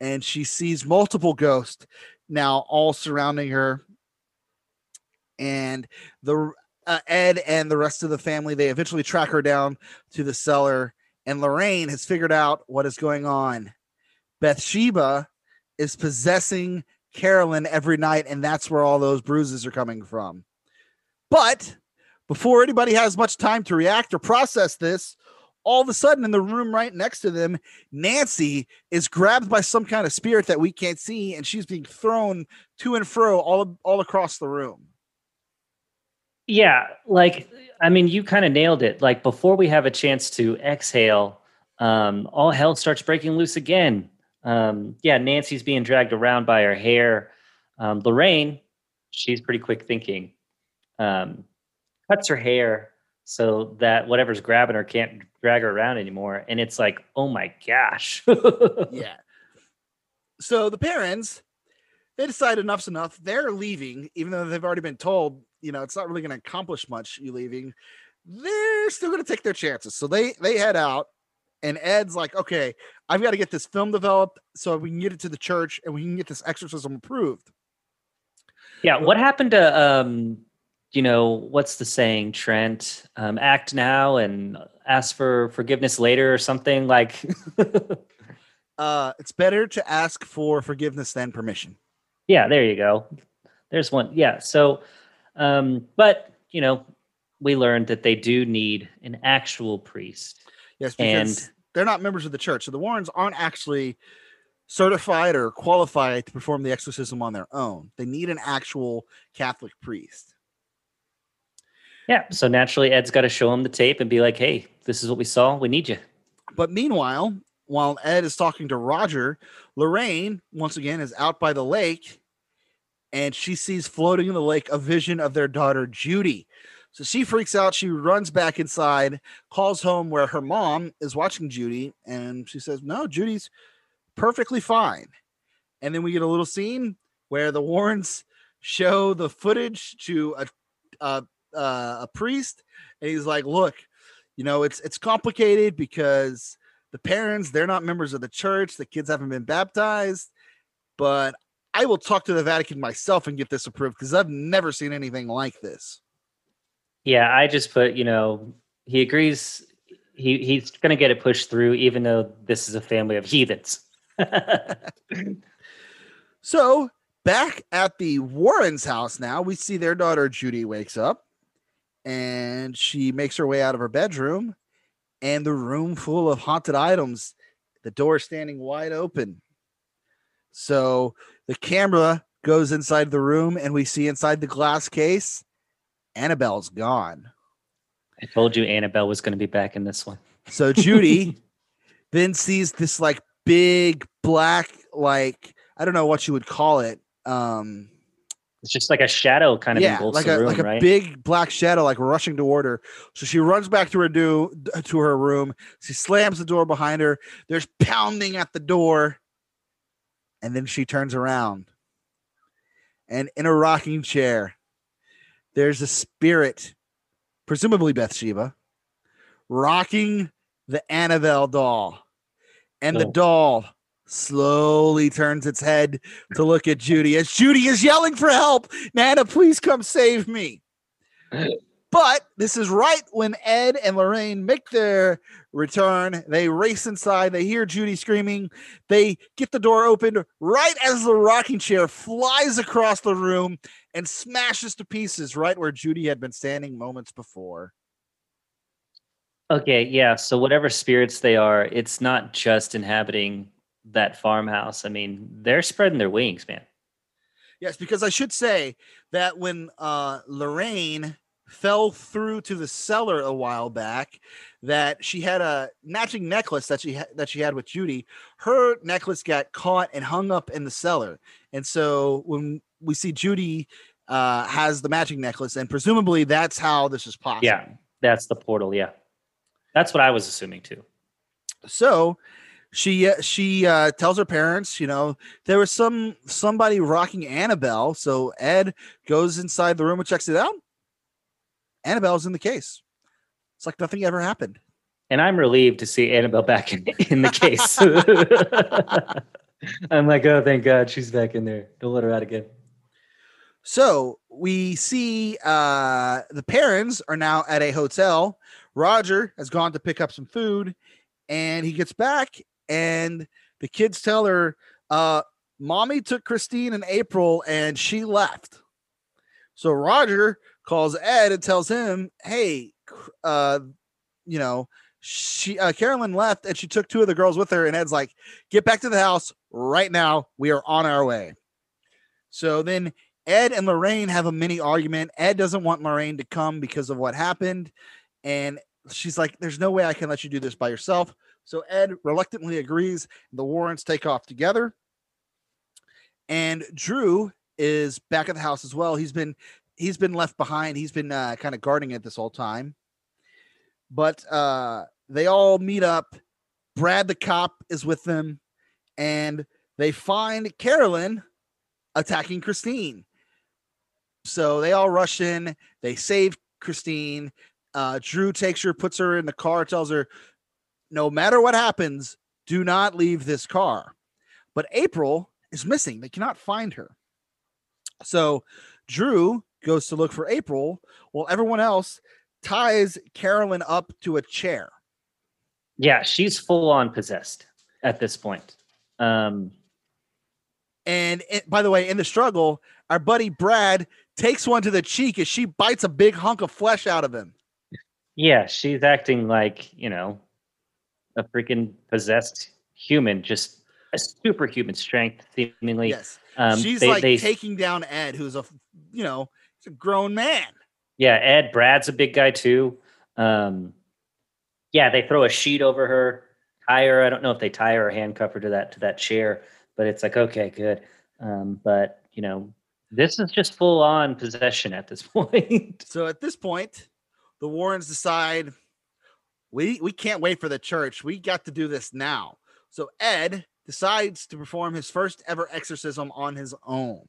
and she sees multiple ghosts now all surrounding her. And the uh, Ed and the rest of the family they eventually track her down to the cellar and Lorraine has figured out what is going on. Bathsheba is possessing Carolyn every night, and that's where all those bruises are coming from. But before anybody has much time to react or process this, all of a sudden in the room right next to them, Nancy is grabbed by some kind of spirit that we can't see, and she's being thrown to and fro all, all across the room. Yeah, like I mean, you kind of nailed it. Like before we have a chance to exhale, um, all hell starts breaking loose again. Um, yeah, Nancy's being dragged around by her hair. Um, Lorraine, she's pretty quick thinking, um, cuts her hair so that whatever's grabbing her can't drag her around anymore. And it's like, oh my gosh. [LAUGHS] yeah. So the parents, they decide enough's enough. They're leaving, even though they've already been told, you know, it's not really going to accomplish much. You leaving, they're still going to take their chances. So they they head out, and Ed's like, okay, I've got to get this film developed so we can get it to the church and we can get this exorcism approved. Yeah, what happened to um you know, what's the saying, Trent? Um, act now and ask for forgiveness later or something like [LAUGHS] Uh, it's better to ask for forgiveness than permission. Yeah, there you go. There's one. Yeah. So um, but you know, we learned that they do need an actual priest. Yes, because And- they're not members of the church. So the Warrens aren't actually certified or qualified to perform the exorcism on their own. They need an actual Catholic priest. Yeah. So naturally Ed's got to show him the tape and be like, hey, this is what we saw. We need you. But meanwhile, while Ed is talking to Roger, Lorraine, once again, is out by the lake and she sees floating in the lake a vision of their daughter, Judy. So she freaks out. She runs back inside, calls home where her mom is watching Judy, and she says, No, Judy's perfectly fine. And then we get a little scene where the Warrens show the footage to a, a, a priest, and he's like, Look, you know, it's it's complicated because the parents they're not members of the church the kids haven't been baptized but i will talk to the vatican myself and get this approved because i've never seen anything like this Yeah, I just put, you know, he agrees he he's gonna get it pushed through, even though this is a family of heathens. [LAUGHS] so back at the warrens house now we see their daughter judy wakes up and she makes her way out of her bedroom and the room full of haunted items the door standing wide open so the camera goes inside the room and we see inside the glass case annabelle's gone I told you Annabelle was gonna be back in this one. so judy [LAUGHS] then sees this like big black like i don't know what you would call it um It's just like a shadow kind of yeah, like the a room, like a right? big black shadow, like rushing toward her. So she runs back to her do to her room. She slams the door behind her. There's pounding at the door, and then she turns around, and in a rocking chair, there's a spirit, presumably Bathsheba, rocking the Annabelle doll, and the Oh. doll slowly turns its head to look at Judy as Judy is yelling for help. Nana, please come save me. [LAUGHS] But this is right when Ed and Lorraine make their return. They race inside. They hear Judy screaming. They get the door opened right as the rocking chair flies across the room and smashes to pieces right where Judy had been standing moments before. Okay, yeah. So whatever spirits they are, it's not just inhabiting that farmhouse. I mean, they're spreading their wings, man. Yes, because I should say that when uh, Lorraine fell through to the cellar a while back, that she had a matching necklace that she ha- that she had with Judy. Her necklace got caught and hung up in the cellar, and so when we see Judy uh, has the matching necklace, and presumably that's how this is possible. Yeah, that's the portal. Yeah, that's what I was assuming too. so she uh, she uh, tells her parents, you know, there was some somebody rocking Annabelle. So Ed goes inside the room and checks it out. Annabelle's in the case. It's like nothing ever happened. And I'm relieved to see Annabelle back in, in the case. [LAUGHS] I'm like, oh, thank God she's back in there. Don't let her out again. So we see uh, the parents are now at a hotel. Roger has gone to pick up some food, and he gets back, and the kids tell her, uh, "Mommy took Christine and April, and she left." So Roger calls Ed and tells him, "Hey, uh, you know." She uh, Carolyn left and she took two of the girls with her, and Ed's like, "Get back to the house right now. We are on our way." So then Ed and Lorraine have a mini argument. Ed doesn't want Lorraine to come because of what happened. And she's like, There's no way I can let you do this by yourself. So Ed reluctantly agrees. The Warrens take off together. And Drew is back at the house as well. He's been he's been left behind. He's been uh, kind of guarding it this whole time. But uh, they all meet up. Brad the cop is with them, and they find Carolyn attacking Christine. So they all rush in, they save Christine. Uh, Drew takes her, puts her in the car, tells her, no matter what happens, do not leave this car. But April is missing. They cannot find her. So Drew goes to look for April while everyone else ties Carolyn up to a chair. Yeah, she's full on possessed at this point. Um, And it, by the way, in the struggle, our buddy Brad takes one to the cheek as she bites a big hunk of flesh out of him. yeah, she's acting like, you know, a freaking possessed human, just a superhuman strength, seemingly. Yes. Um, She's they- like they- taking down Ed, who's a, you know, a grown man. Yeah, Ed, Brad's a big guy too. Um, yeah, they throw a sheet over her, tie her. I don't know if they tie her or handcuff her to that to that chair, but it's like okay, good. Um, but you know, this is just full on possession at this [LAUGHS] point. So at this point, the Warrens decide we we can't wait for the church. We got to do this now. So Ed decides to perform his first ever exorcism on his own.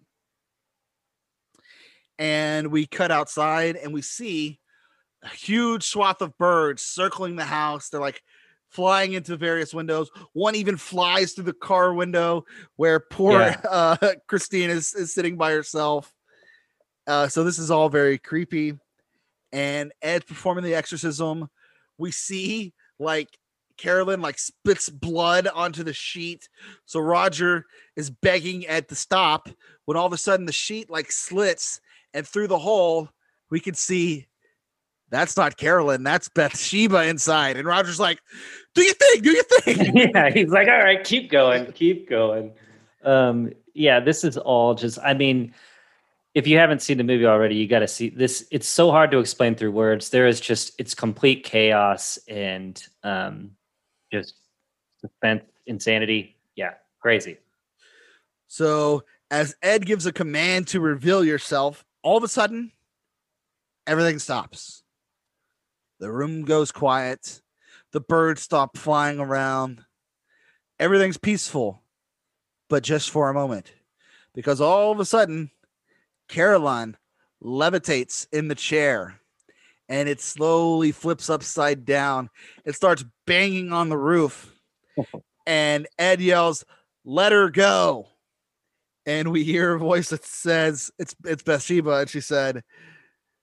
And we cut outside and we see a huge swath of birds circling the house. They're like flying into various windows. One even flies through the car window where poor Yeah. [LAUGHS] uh, Christine is, is sitting by herself. Uh, so this is all very creepy. And Ed's performing the exorcism. We see like Carolyn like spits blood onto the sheet. So Roger is begging Ed to stop when all of a sudden the sheet like slits and through the hole we can see that's not Carolyn, that's Bathsheba inside. And Roger's like, do you think? Do you think? [LAUGHS] yeah, he's like, all right, keep going, keep going. Um, yeah, this is all just. I mean, if you haven't seen the movie already, you got to see this. It's so hard to explain through words. There is just it's complete chaos and um, just suspense, insanity. Yeah, crazy. So as Ed gives a command to reveal yourself, all of a sudden, everything stops. The room goes quiet. The birds stop flying around. Everything's peaceful, but just for a moment. Because all of a sudden, Caroline levitates in the chair and it slowly flips upside down. It starts banging on the roof. [LAUGHS] and Ed yells, Let her go and we hear a voice that says it's it's Bathsheba, and she said,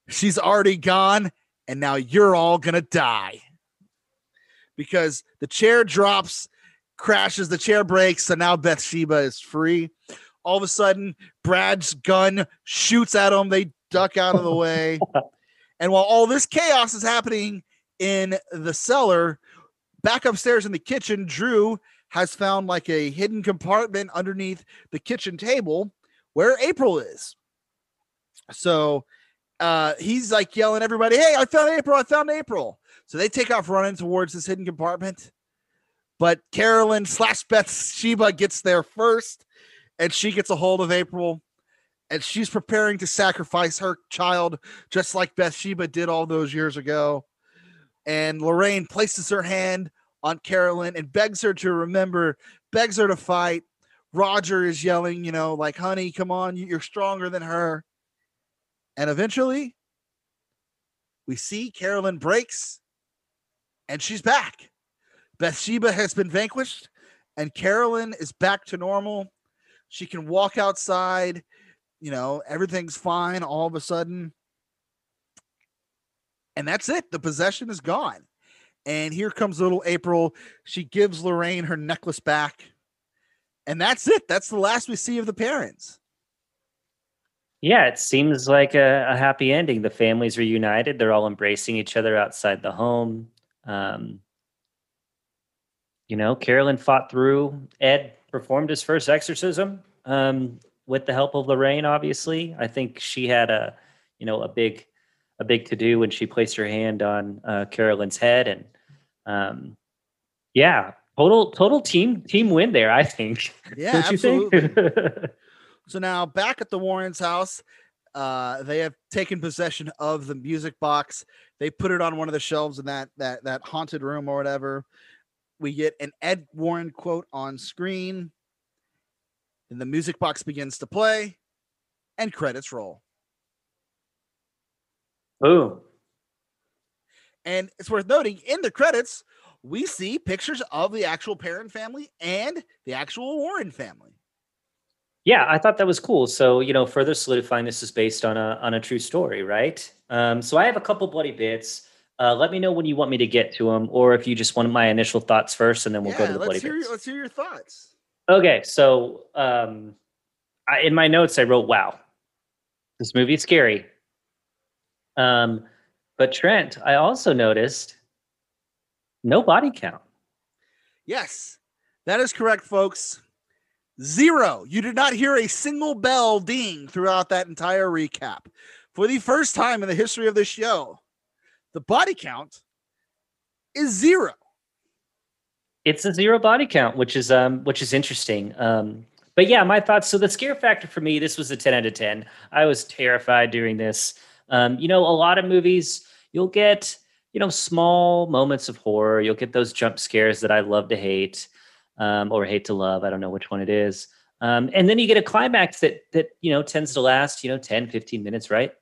She's already gone, and now you're all gonna die. Because the chair drops, crashes, the chair breaks, so now Bathsheba is free. All of a sudden, Brad's gun shoots at them, they duck out of the [LAUGHS] way. and while all this chaos is happening in the cellar, back upstairs in the kitchen, Drew has found like a hidden compartment underneath the kitchen table where April is. So uh he's like yelling everybody, "Hey, I found April! I found April!" So they take off running towards this hidden compartment. But Carolyn slash Bathsheba gets there first, and she gets a hold of April, and she's preparing to sacrifice her child, just like Bathsheba did all those years ago. And Lorraine places her hand on Carolyn and begs her to remember, begs her to fight. Roger is yelling, you know, like, honey, come on, you- you're stronger than her. And eventually, we see Carolyn breaks and she's back. Bathsheba has been vanquished and Carolyn is back to normal. She can walk outside, you know, everything's fine all of a sudden. And that's it. The possession is gone. And here comes little April. She gives Lorraine her necklace back. And that's it. That's the last we see of the parents. Yeah, it seems like a, a happy ending. The families reunited. They're all embracing each other outside the home. Um, you know, Carolyn fought through. Ed performed his first exorcism um, with the help of Lorraine. Obviously, I think she had a, you know, a big, a big to do when she placed her hand on uh, Carolyn's head, and um, yeah, total, total team team win there. I think. Yeah, absolutely. think? [LAUGHS] So now back at the Warrens' house, uh, they have taken possession of the music box. They put it on one of the shelves in that that that haunted room or whatever. We get an Ed Warren quote on screen, and the music box begins to play and credits roll. Boom. And it's worth noting in the credits, we see pictures of the actual Perron family and the actual Warren family. Yeah, I thought that was cool. So, you know, further solidifying this is based on a on a true story, right? Um, so I have a couple bloody bits. Uh, let me know when you want me to get to them, or if you just want my initial thoughts first, and then we'll yeah, go to the bloody hear, bits. let's hear your thoughts. Okay, so um, I, in my notes I wrote, "Wow, this movie is scary." Um, but Trent, I also noticed no body count. Yes, that is correct, folks. Zero. You did not hear a single bell ding throughout that entire recap. For the first time in the history of this show, the body count is zero. It's a zero body count, which is um, which is interesting. Um, but yeah, my thoughts. So the scare factor for me, this was a ten out of ten. I was terrified during this. Um, you know, a lot of movies you'll get you know small moments of horror. You'll get those jump scares that I love to hate um, or hate to love. I don't know which one it is. Um, and then you get a climax that that you know tends to last you know 10 15 minutes right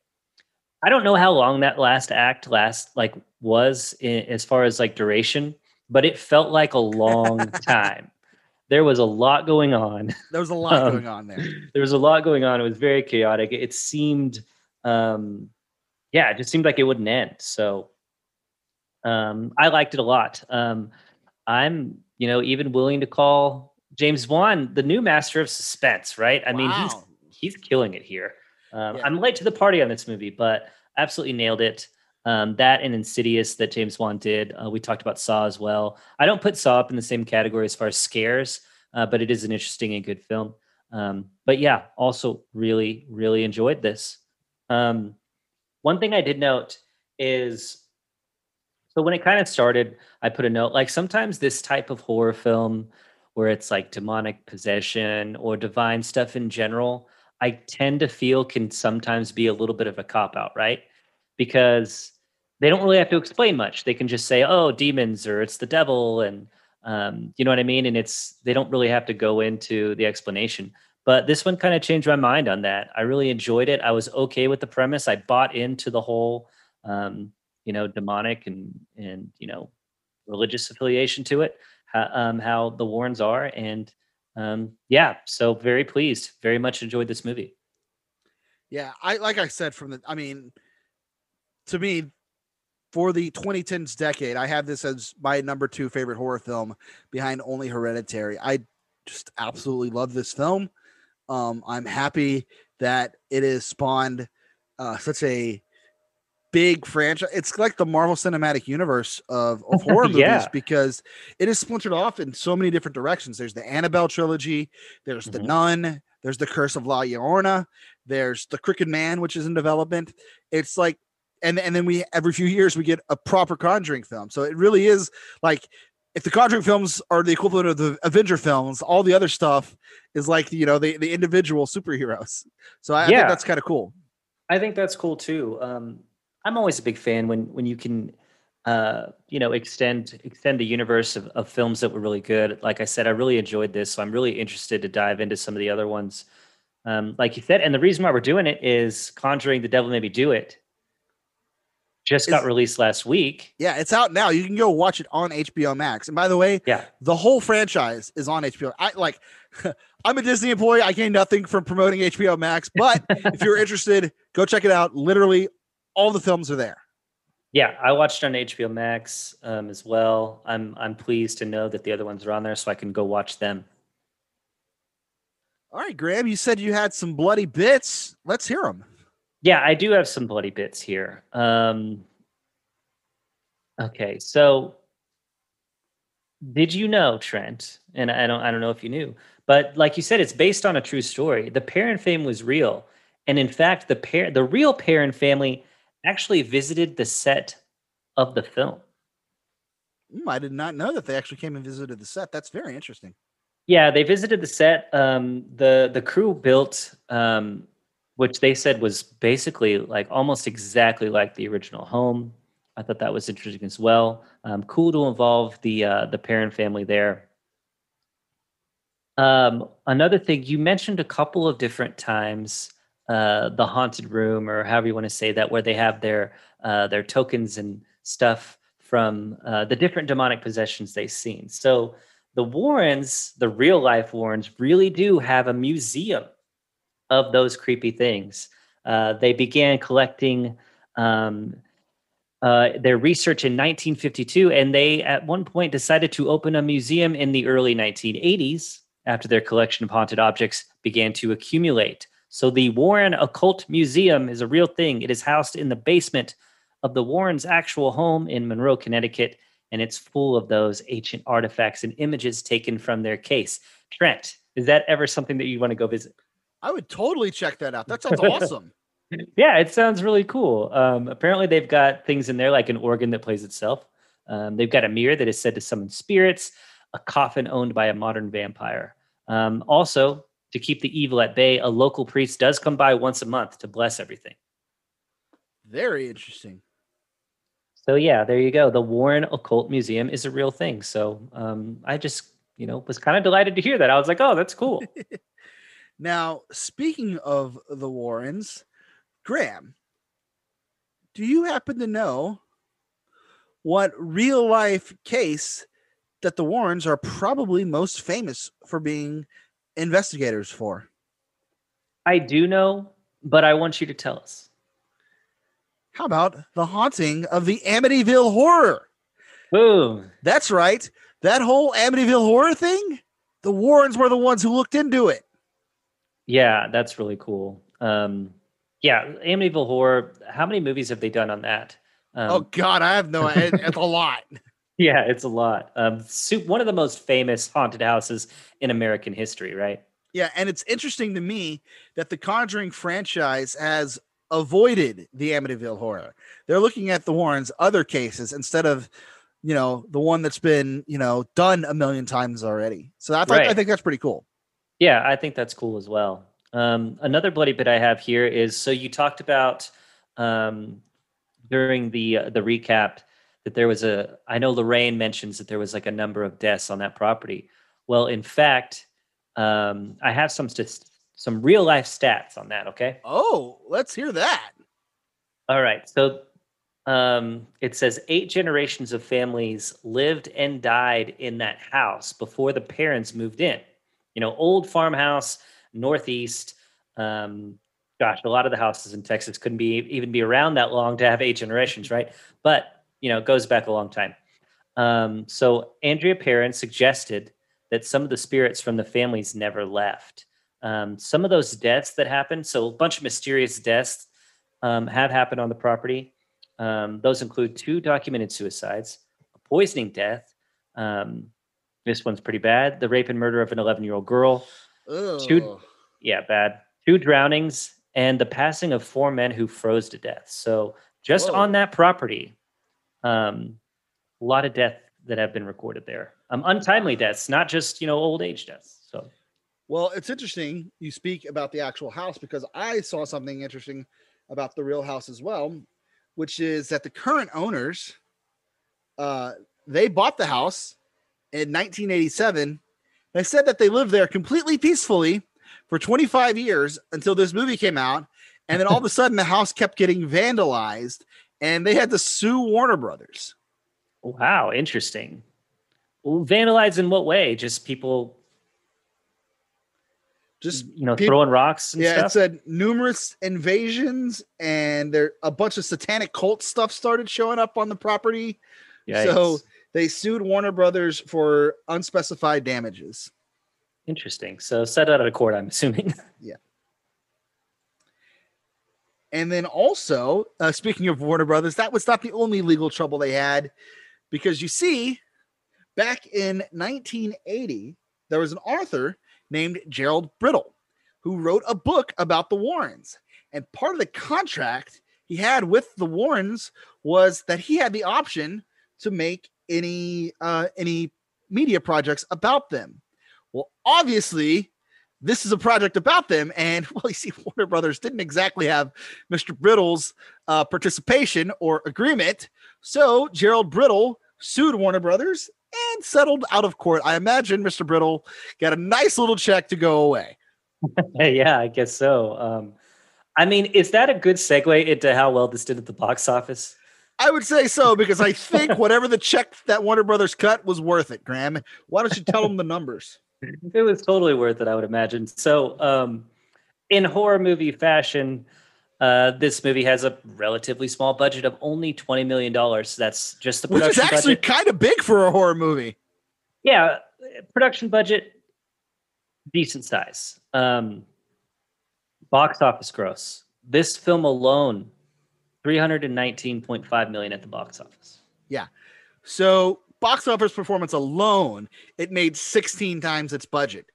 i don't know how long that last act last like was in, as far as like duration but it felt like a long [LAUGHS] time there was a lot going on There was a lot Um, going on there. there was a lot going on it was very chaotic it seemed um yeah it just seemed like it wouldn't end so um i liked it a lot. Um i'm you know even willing to call james wan the new master of suspense right? I mean he's he's killing it here. Um, Yeah. i'm late to the party on this movie but absolutely nailed it. Um, that and insidious that james wan did uh, we talked about saw as well. I don't put saw up in the same category as far as scares uh, but it is an interesting and good film. Um, but yeah, also really, really enjoyed this. Um, one thing I did note is so when it kind of started, I put a note like sometimes this type of horror film where it's like demonic possession or divine stuff in general, I tend to feel can sometimes be a little bit of a cop out, right? Because they don't really have to explain much. They can just say, "Oh, demons," or "It's the devil," and um, you know what I mean. And it's they don't really have to go into the explanation. But this one kind of changed my mind on that. I really enjoyed it. I was okay with the premise. I bought into the whole, um, you know, demonic and and you know, religious affiliation to it. How, um, how the Warrens are, and um, yeah, so very pleased. Very much enjoyed this movie. Yeah, I like I said from the I mean to me for the 2010s decade, I have this as my number 2 favorite horror film behind only Hereditary. I just absolutely love this film. Um I'm happy that it has spawned uh such a big franchise. It's like the Marvel Cinematic Universe of, of [LAUGHS] horror movies Yeah. because it is splintered off in so many different directions. There's the Annabelle trilogy, there's the Mhm. Nun, there's the Curse of La Llorona, there's the Crooked Man, which is in development. It's like, and and then we every few years we get a proper Conjuring film. So it really is like if the Conjuring films are the equivalent of the Avenger films, all the other stuff is like you know the the individual superheroes. So I, I think that's kind of cool. I think that's cool too. Um, I'm always a big fan when when you can, uh, you know, extend extend the universe of, of films that were really good. Like I said, I really enjoyed this, so I'm really interested to dive into some of the other ones. Um, like you said, and the reason why we're doing it is Conjuring: The Devil Made Me Do It. Just got released last week. Yeah, it's out now. You can go watch it on HBO Max. And by the way, Yeah, the whole franchise is on HBO. I like [LAUGHS] I'm a Disney employee. I gain nothing from promoting HBO Max, but [LAUGHS] if you're interested, go check it out. Literally all the films are there. yeah, I watched on HBO Max um, as well. I'm I'm pleased to know that the other ones are on there, so I can go watch them. All right, Graham, you said you had some bloody bits. Let's hear them. Yeah, I do have some bloody bits here. Um, okay, so did you know, Trent? And I don't, I don't know if you knew, but like you said, it's based on a true story. The Perron family was real, and in fact, the pair, the real Perron family, actually visited the set of the film. Mm, I did not know that they actually came and visited the set. That's very interesting. Yeah, they visited the set. Um, the the crew built, um, which they said was basically like almost exactly like the original home. I thought that was interesting as well. Um, cool to involve the uh, the Perron family there. Um, another thing you mentioned a couple of different times uh, the haunted room, or however you want to say that, where they have their uh, their tokens and stuff from uh, the different demonic possessions they've seen. So the Warrens, the real life Warrens, really do have a museum of those creepy things. Uh, they began collecting um, uh, their research in 1952, and they at one point decided to open a museum in the early 1980s after their collection of haunted objects began to accumulate. So the Warren Occult Museum is a real thing. It is housed in the basement of the Warrens' actual home in Monroe, Connecticut, and it's full of those ancient artifacts and images taken from their case. Trent, is that ever something that you want to go visit? I would totally check that out. That sounds [LAUGHS] awesome. yeah, it sounds really cool. Um, apparently, they've got things in there like an organ that plays itself. Um, they've got a mirror that is said to summon spirits, a coffin owned by a modern vampire. Um, also, to keep the evil at bay, a local priest does come by once a month to bless everything. Very interesting. So yeah, there you go. The Warren Occult Museum is a real thing. So um, I just, you know, was kind of delighted to hear that. I was like, oh, that's cool. [LAUGHS] now, speaking of the Warrens, Graham, do you happen to know what real life case that the Warrens are probably most famous for being investigators for? I do know, but I want you to tell us. How about the haunting of the Amityville horror? Boom. That's right. That whole Amityville horror thing, the Warrens were the ones who looked into it. Yeah, that's really cool. Um, yeah, Amityville horror. How many movies have they done on that? Um, oh God, I have no. Idea. It's a lot. [LAUGHS] [LAUGHS] Yeah, it's a lot. Um, one of the most famous haunted houses in American history, right? Yeah, and it's interesting to me that the Conjuring franchise has avoided the Amityville horror. They're looking at the Warrens' other cases instead of, you know, the one that's been, you know, done a million times already. So I, th- right. I think that's pretty cool. Yeah, I think that's cool as well. Um, another bloody bit I have here is so you talked about um, during the uh, the recap that there was a. I know Lorraine mentions that there was like a number of deaths on that property. Well, in fact, um, I have some st- some real life stats on that. Okay. Oh, let's hear that. All right. So um, it says eight generations of families lived and died in that house before the Perrons moved in. You know, old farmhouse, northeast. Um, gosh, a lot of the houses in Texas couldn't be even be around that long to have eight generations, right? But you know, it goes back a long time. Um, so Andrea Perron suggested that some of the spirits from the families never left. Um, some of those deaths that happened, so a bunch of mysterious deaths um, have happened on the property. Um, those include two documented suicides, a poisoning death. Um, this one's pretty bad. The rape and murder of an 11 year old girl. Two, yeah, bad. Two drownings and the passing of four men who froze to death. So just Whoa. on that property, um, a lot of death that have been recorded there. Um, untimely deaths, not just you know old age deaths. So well, it's interesting you speak about the actual house because I saw something interesting about the real house as well, which is that the current owners, uh, they bought the house in 1987. They said that they lived there completely peacefully for 25 years until this movie came out, and then all of a [LAUGHS] sudden the house kept getting vandalized, and they had to sue Warner Brothers. Wow, interesting. Well, vandalized in what way? Just people just you know people, throwing rocks yeah stuff? it said numerous invasions and there a bunch of satanic cult stuff started showing up on the property Yikes. so they sued warner brothers for unspecified damages. Interesting. So set out of court i'm assuming. [LAUGHS] Yeah. And then also uh, speaking of warner brothers that was not the only legal trouble they had because you see back in 1980 there was an author named Gerald Brittle, who wrote a book about the Warrens. And part of the contract he had with the Warrens was that he had the option to make any uh, any media projects about them. Well, obviously, this is a project about them, and [LAUGHS] well, you see, Warner Brothers didn't exactly have Mr. Brittle's uh, participation or agreement. So Gerald Brittle sued Warner Brothers and settled out of court. I imagine Mr. Brittle got a nice little check to go away. [LAUGHS] yeah, I guess so. Um, I mean, is that a good segue into how well this did at the box office? I would say so because I think [LAUGHS] whatever the check that Warner Brothers cut was worth it, Graham. Why don't you tell them the numbers? It was totally worth it, I would imagine. So, um, in horror movie fashion, uh, this movie has a relatively small budget of only twenty million dollars. That's just the production Which production is actually kind of big for a horror movie. Yeah, production budget, decent size. Um, box office gross. This film alone, three hundred and nineteen point five million at the box office. Yeah. So, box office performance alone, it made 16 times its budget.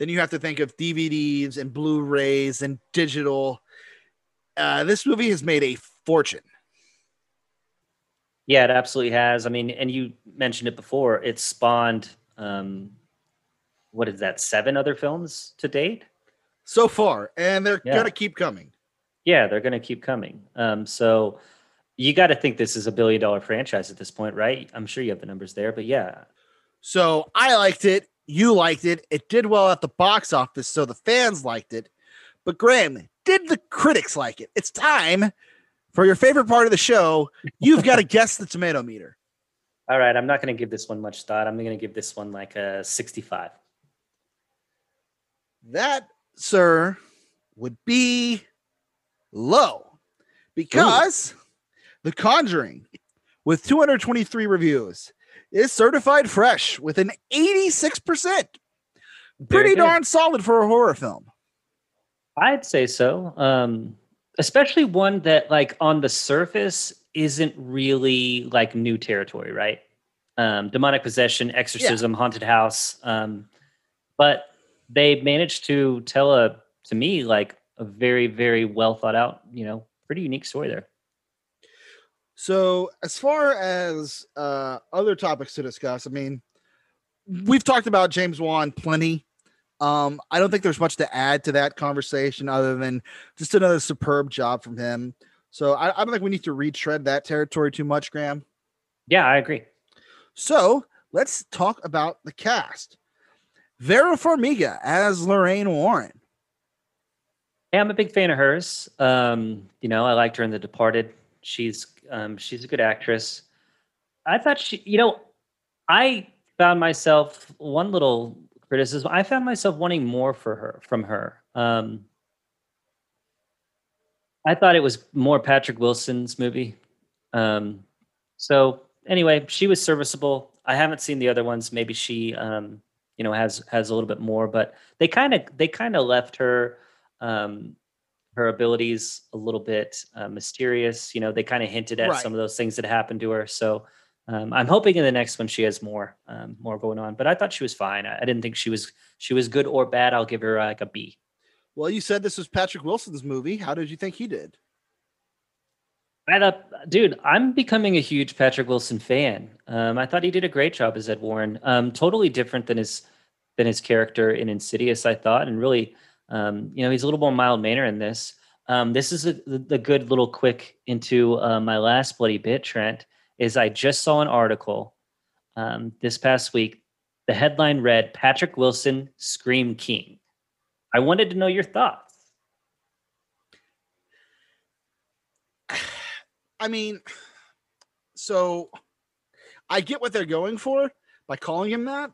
Then you have to think of DVDs and Blu rays and digital. Uh, this movie has made a fortune. Yeah, it absolutely has. I mean, and you mentioned it before. It spawned, um, what is that? Seven other films to date. so far, and they're Yeah. gonna keep coming. Yeah, they're going to keep coming. Um, so you got to think this is a billion dollar franchise at this point, right? I'm sure you have the numbers there, but yeah, So I liked it. You liked it. It did well at the box office, so the fans liked it. But Graham, did the critics like it? It's time for your favorite part of the show. You've got to [LAUGHS] guess the tomato meter. All right, I'm not going to give this one much thought. I'm going to give this one like a 65. That, sir, would be low because The Conjuring, with 223 reviews, is certified fresh with an 86%. Pretty darn solid for a horror film. I'd say so. Um, especially one that, like, on the surface isn't really like new territory, right? Um, demonic possession, exorcism, haunted house. Um, but they managed to tell a, to me, like a very, very well thought out, you know, pretty unique story there. So, as far as uh, other topics to discuss, I mean, we've talked about James Wan plenty. Um, I don't think there's much to add to that conversation other than just another superb job from him. So, I, I don't think we need to retread that territory too much, Graham. Yeah, I agree. So, let's talk about the cast. Vera Farmiga as Lorraine Warren. Yeah, I'm a big fan of hers. Um, you know, I liked her in The Departed. She's um, she's a good actress. I thought she, you know, I found myself one little criticism. I found myself wanting more for her from her. Um, I thought it was more Patrick Wilson's movie. Um, so anyway, she was serviceable. I haven't seen the other ones. Maybe she, um, you know, has has a little bit more, but they kind of they kind of left her um, her abilities a little bit uh, mysterious. You know, they kind of hinted at Right. some of those things that happened to her. So um, I'm hoping in the next one she has more um, more going on. But I thought she was fine. I, I didn't think she was she was good or bad. I'll give her uh, like a B. Well, you said this was Patrick Wilson's movie. How did you think he did? I thought, dude, I'm becoming a huge Patrick Wilson fan. Um, I thought he did a great job as Ed Warren. Um, totally different than his than his character in Insidious, I thought, and really, um, you know, he's a little more mild manner in this. Um, this is a, the, good little quick into uh, my last bloody bit, Trent. Is I just saw an article um, this past week. The headline read Patrick Wilson Scream King. I wanted to know your thoughts. [SIGHS] I mean, so I get what they're going for by calling him that,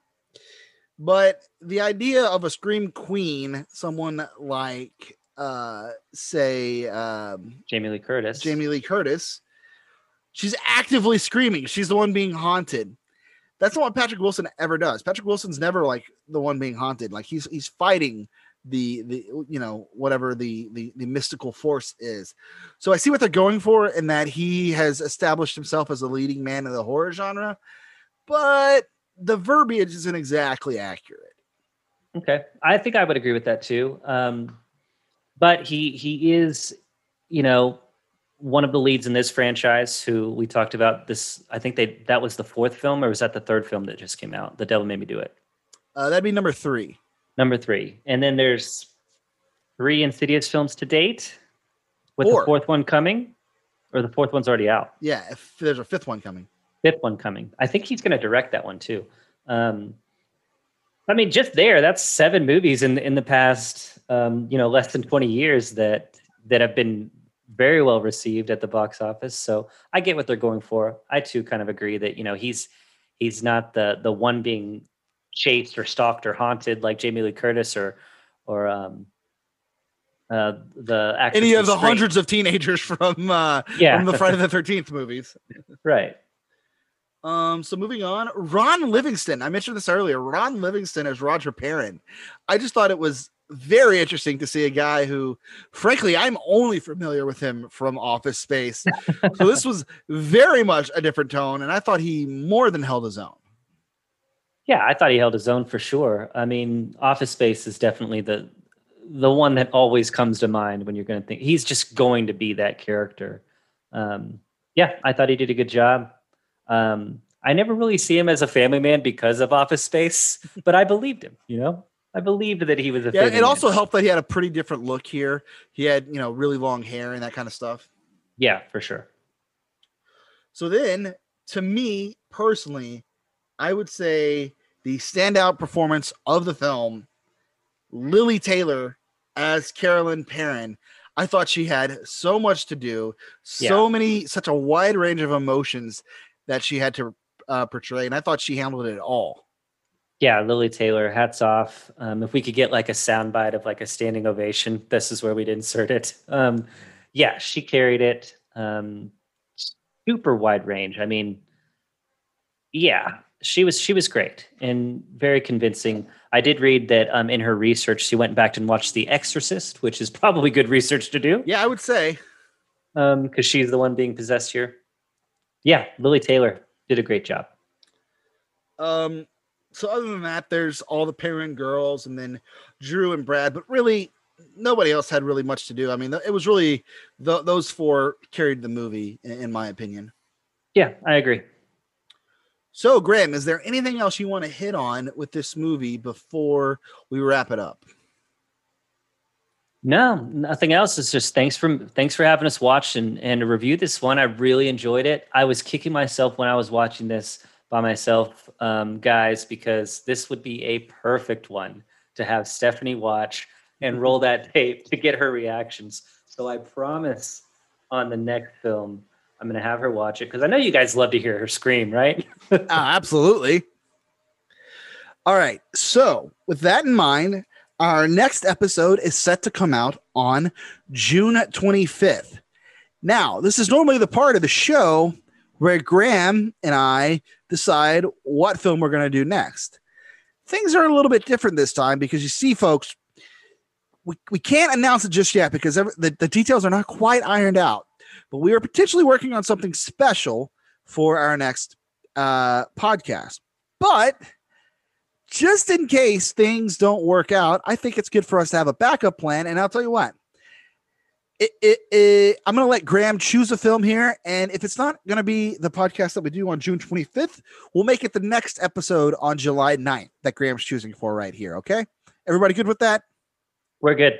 but the idea of a scream queen, someone like, uh, say, um, Jamie Lee Curtis. Jamie Lee Curtis, she's actively screaming. She's the one being haunted. That's not what Patrick Wilson ever does. Patrick Wilson's never like the one being haunted. Like he's he's fighting the the you know whatever the the the mystical force is. So I see what they're going for in that he has established himself as a leading man in the horror genre, but the verbiage isn't exactly accurate. Okay, I think I would agree with that too. Um, but he he is, you know, one of the leads in this franchise. Who we talked about this. I think they that was the fourth film, or was that the third film that just came out? The Devil Made Me Do It. Uh, that'd be number three. Number three, and then there's three Insidious films to date, with Four. the fourth one coming, or the fourth one's already out. Yeah, if there's a fifth one coming. Fifth one coming. I think he's going to direct that one too. Um, I mean, just there, that's seven movies in in the past, um, you know, less than twenty years that that have been very well received at the box office. So I get what they're going for. I too kind of agree that you know he's he's not the the one being chased or stalked or haunted like Jamie Lee Curtis or or um, uh, the Any of the Scream. hundreds of teenagers from uh, Yeah. from the Friday the [LAUGHS] Thirteenth movies. right? Um, so moving on, Ron Livingston. I mentioned this earlier. Ron Livingston as Roger Perron. I just thought it was very interesting to see a guy who, frankly, I'm only familiar with him from Office Space. so this [LAUGHS] was very much a different tone, and I thought he more than held his own. Yeah, I thought he held his own for sure. I mean, Office Space is definitely the the one that always comes to mind when you're going to think he's just going to be that character. Um, yeah, I thought he did a good job. Um, I never really see him as a family man because of Office Space, [LAUGHS] but I believed him. You know, I believed that he was a. Yeah, it man. also helped that he had a pretty different look here. He had, you know, really long hair and that kind of stuff. Yeah, for sure. So then, to me personally, I would say the standout performance of the film, Lili Taylor as Carolyn Perron. I thought she had so much to do, so many, such a wide range of emotions that she had to uh, portray, and I thought she handled it all. Yeah, Lili Taylor, hats off. Um, if we could get like a soundbite of like a standing ovation, this is where we'd insert it. Um, yeah, she carried it. Um, super wide range. I mean, yeah, she was she was great and very convincing. I did read that um, in her research, she went back and watched The Exorcist, which is probably good research to do Yeah, I would say. because she's the one being possessed here. Yeah, Lili Taylor did a great job. Um, so other than that, there's all the Perron girls, and then Drew and Brad, but really nobody else had really much to do. I mean, it was really th- those four carried the movie, in, in my opinion. Yeah, I agree. So, Graham, is there anything else you want to hit on with this movie before we wrap it up? No, nothing else. It's just thanks for thanks for having us watch and and review this one. I really enjoyed it. I was kicking myself when I was watching this by myself, um, guys, because this would be a perfect one to have Stephanie watch and roll that tape to get her reactions. So I promise on the next film, I'm going to have her watch it because I know you guys love to hear her scream, right? [LAUGHS] Ah, absolutely. All right. So, with that in mind, our next episode is set to come out on June 25th. Now, this is normally the part of the show where Graham and I decide what film we're going to do next. Things are a little bit different this time because you see, folks, we, we can't announce it just yet because every, the, the details are not quite ironed out. But we are potentially working on something special for our next uh, podcast. But just in case things don't work out, I think it's good for us to have a backup plan. And I'll tell you what, it, it, it, I'm going to let Graham choose a film here. And if it's not going to be the podcast that we do on June 25th, we'll make it the next episode on July 9th that Graham's choosing for right here. Okay. Everybody good with that? We're good.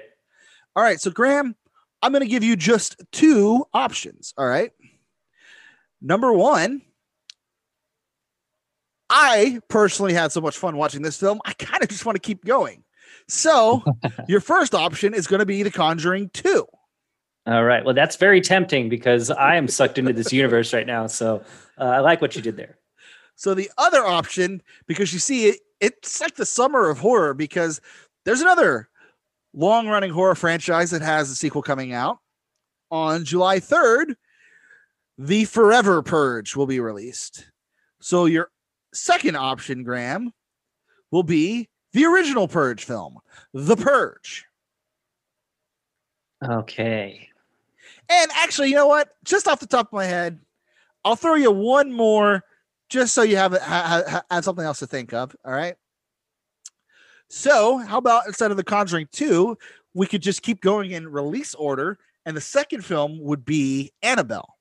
All right. So, Graham, I'm going to give you just two options. All right. Number one, I personally had so much fun watching this film. I kind of just want to keep going. So, [LAUGHS] your first option is going to be The Conjuring 2. All right. Well, that's very tempting because I am sucked into this universe right now. So uh, I like what you did there. So, the other option, because you see, it, it's like the summer of horror because there's another long running horror franchise that has a sequel coming out on July 3rd. The Forever Purge will be released. So, your second option, Graham, will be the original Purge film, The Purge. Okay. And actually, you know what? Just off the top of my head, I'll throw you one more just so you have, a- ha- ha- have something else to think of. All right. So, how about instead of The Conjuring 2, we could just keep going in release order, and the second film would be Annabelle.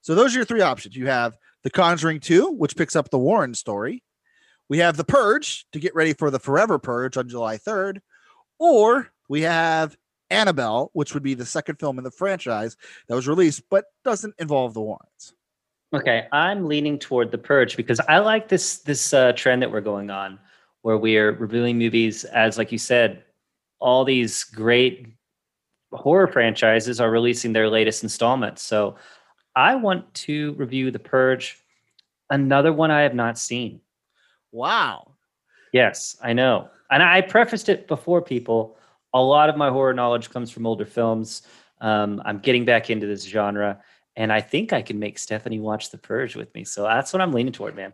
So, those are your three options. You have The Conjuring 2, which picks up the Warren story. We have The Purge to get ready for the Forever Purge on July 3rd. Or we have Annabelle, which would be the second film in the franchise that was released, but doesn't involve the Warrens. Okay, I'm leaning toward the purge because I like this this uh, trend that we're going on, where we are reviewing movies as, like you said, all these great horror franchises are releasing their latest installments. So I want to review The Purge, another one I have not seen. Wow. Yes, I know. And I prefaced it before people. A lot of my horror knowledge comes from older films. Um, I'm getting back into this genre, and I think I can make Stephanie watch The Purge with me. So that's what I'm leaning toward, man.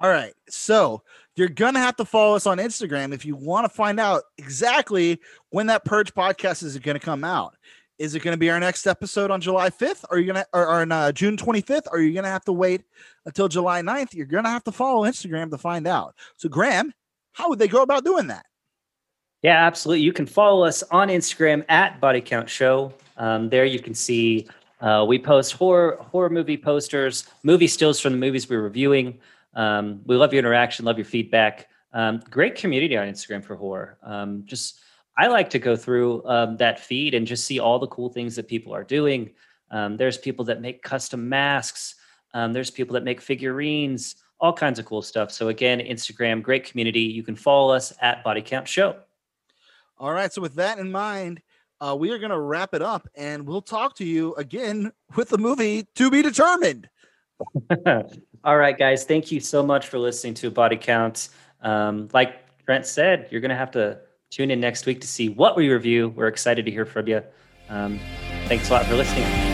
All right. So you're going to have to follow us on Instagram if you want to find out exactly when that Purge podcast is going to come out. Is it going to be our next episode on July 5th? Or are you going to, or, or on uh, June 25th? Or are you going to have to wait until July 9th? You're going to have to follow Instagram to find out. So, Graham, how would they go about doing that? Yeah, absolutely. You can follow us on Instagram at Body Count Show. Um, there you can see uh, we post horror horror movie posters, movie stills from the movies we're reviewing. Um, we love your interaction, love your feedback. Um, great community on Instagram for horror. Um, just I like to go through um, that feed and just see all the cool things that people are doing. Um, there's people that make custom masks. Um, there's people that make figurines, all kinds of cool stuff. So again, Instagram, great community. You can follow us at Body Count Show. All right. So with that in mind, uh, we are going to wrap it up, and we'll talk to you again with the movie to be determined. [LAUGHS] All right, guys. Thank you so much for listening to Body Count. Um, like Trent said, you're going to have to tune in next week to see what we review. We're excited to hear from you. Um, thanks a lot for listening.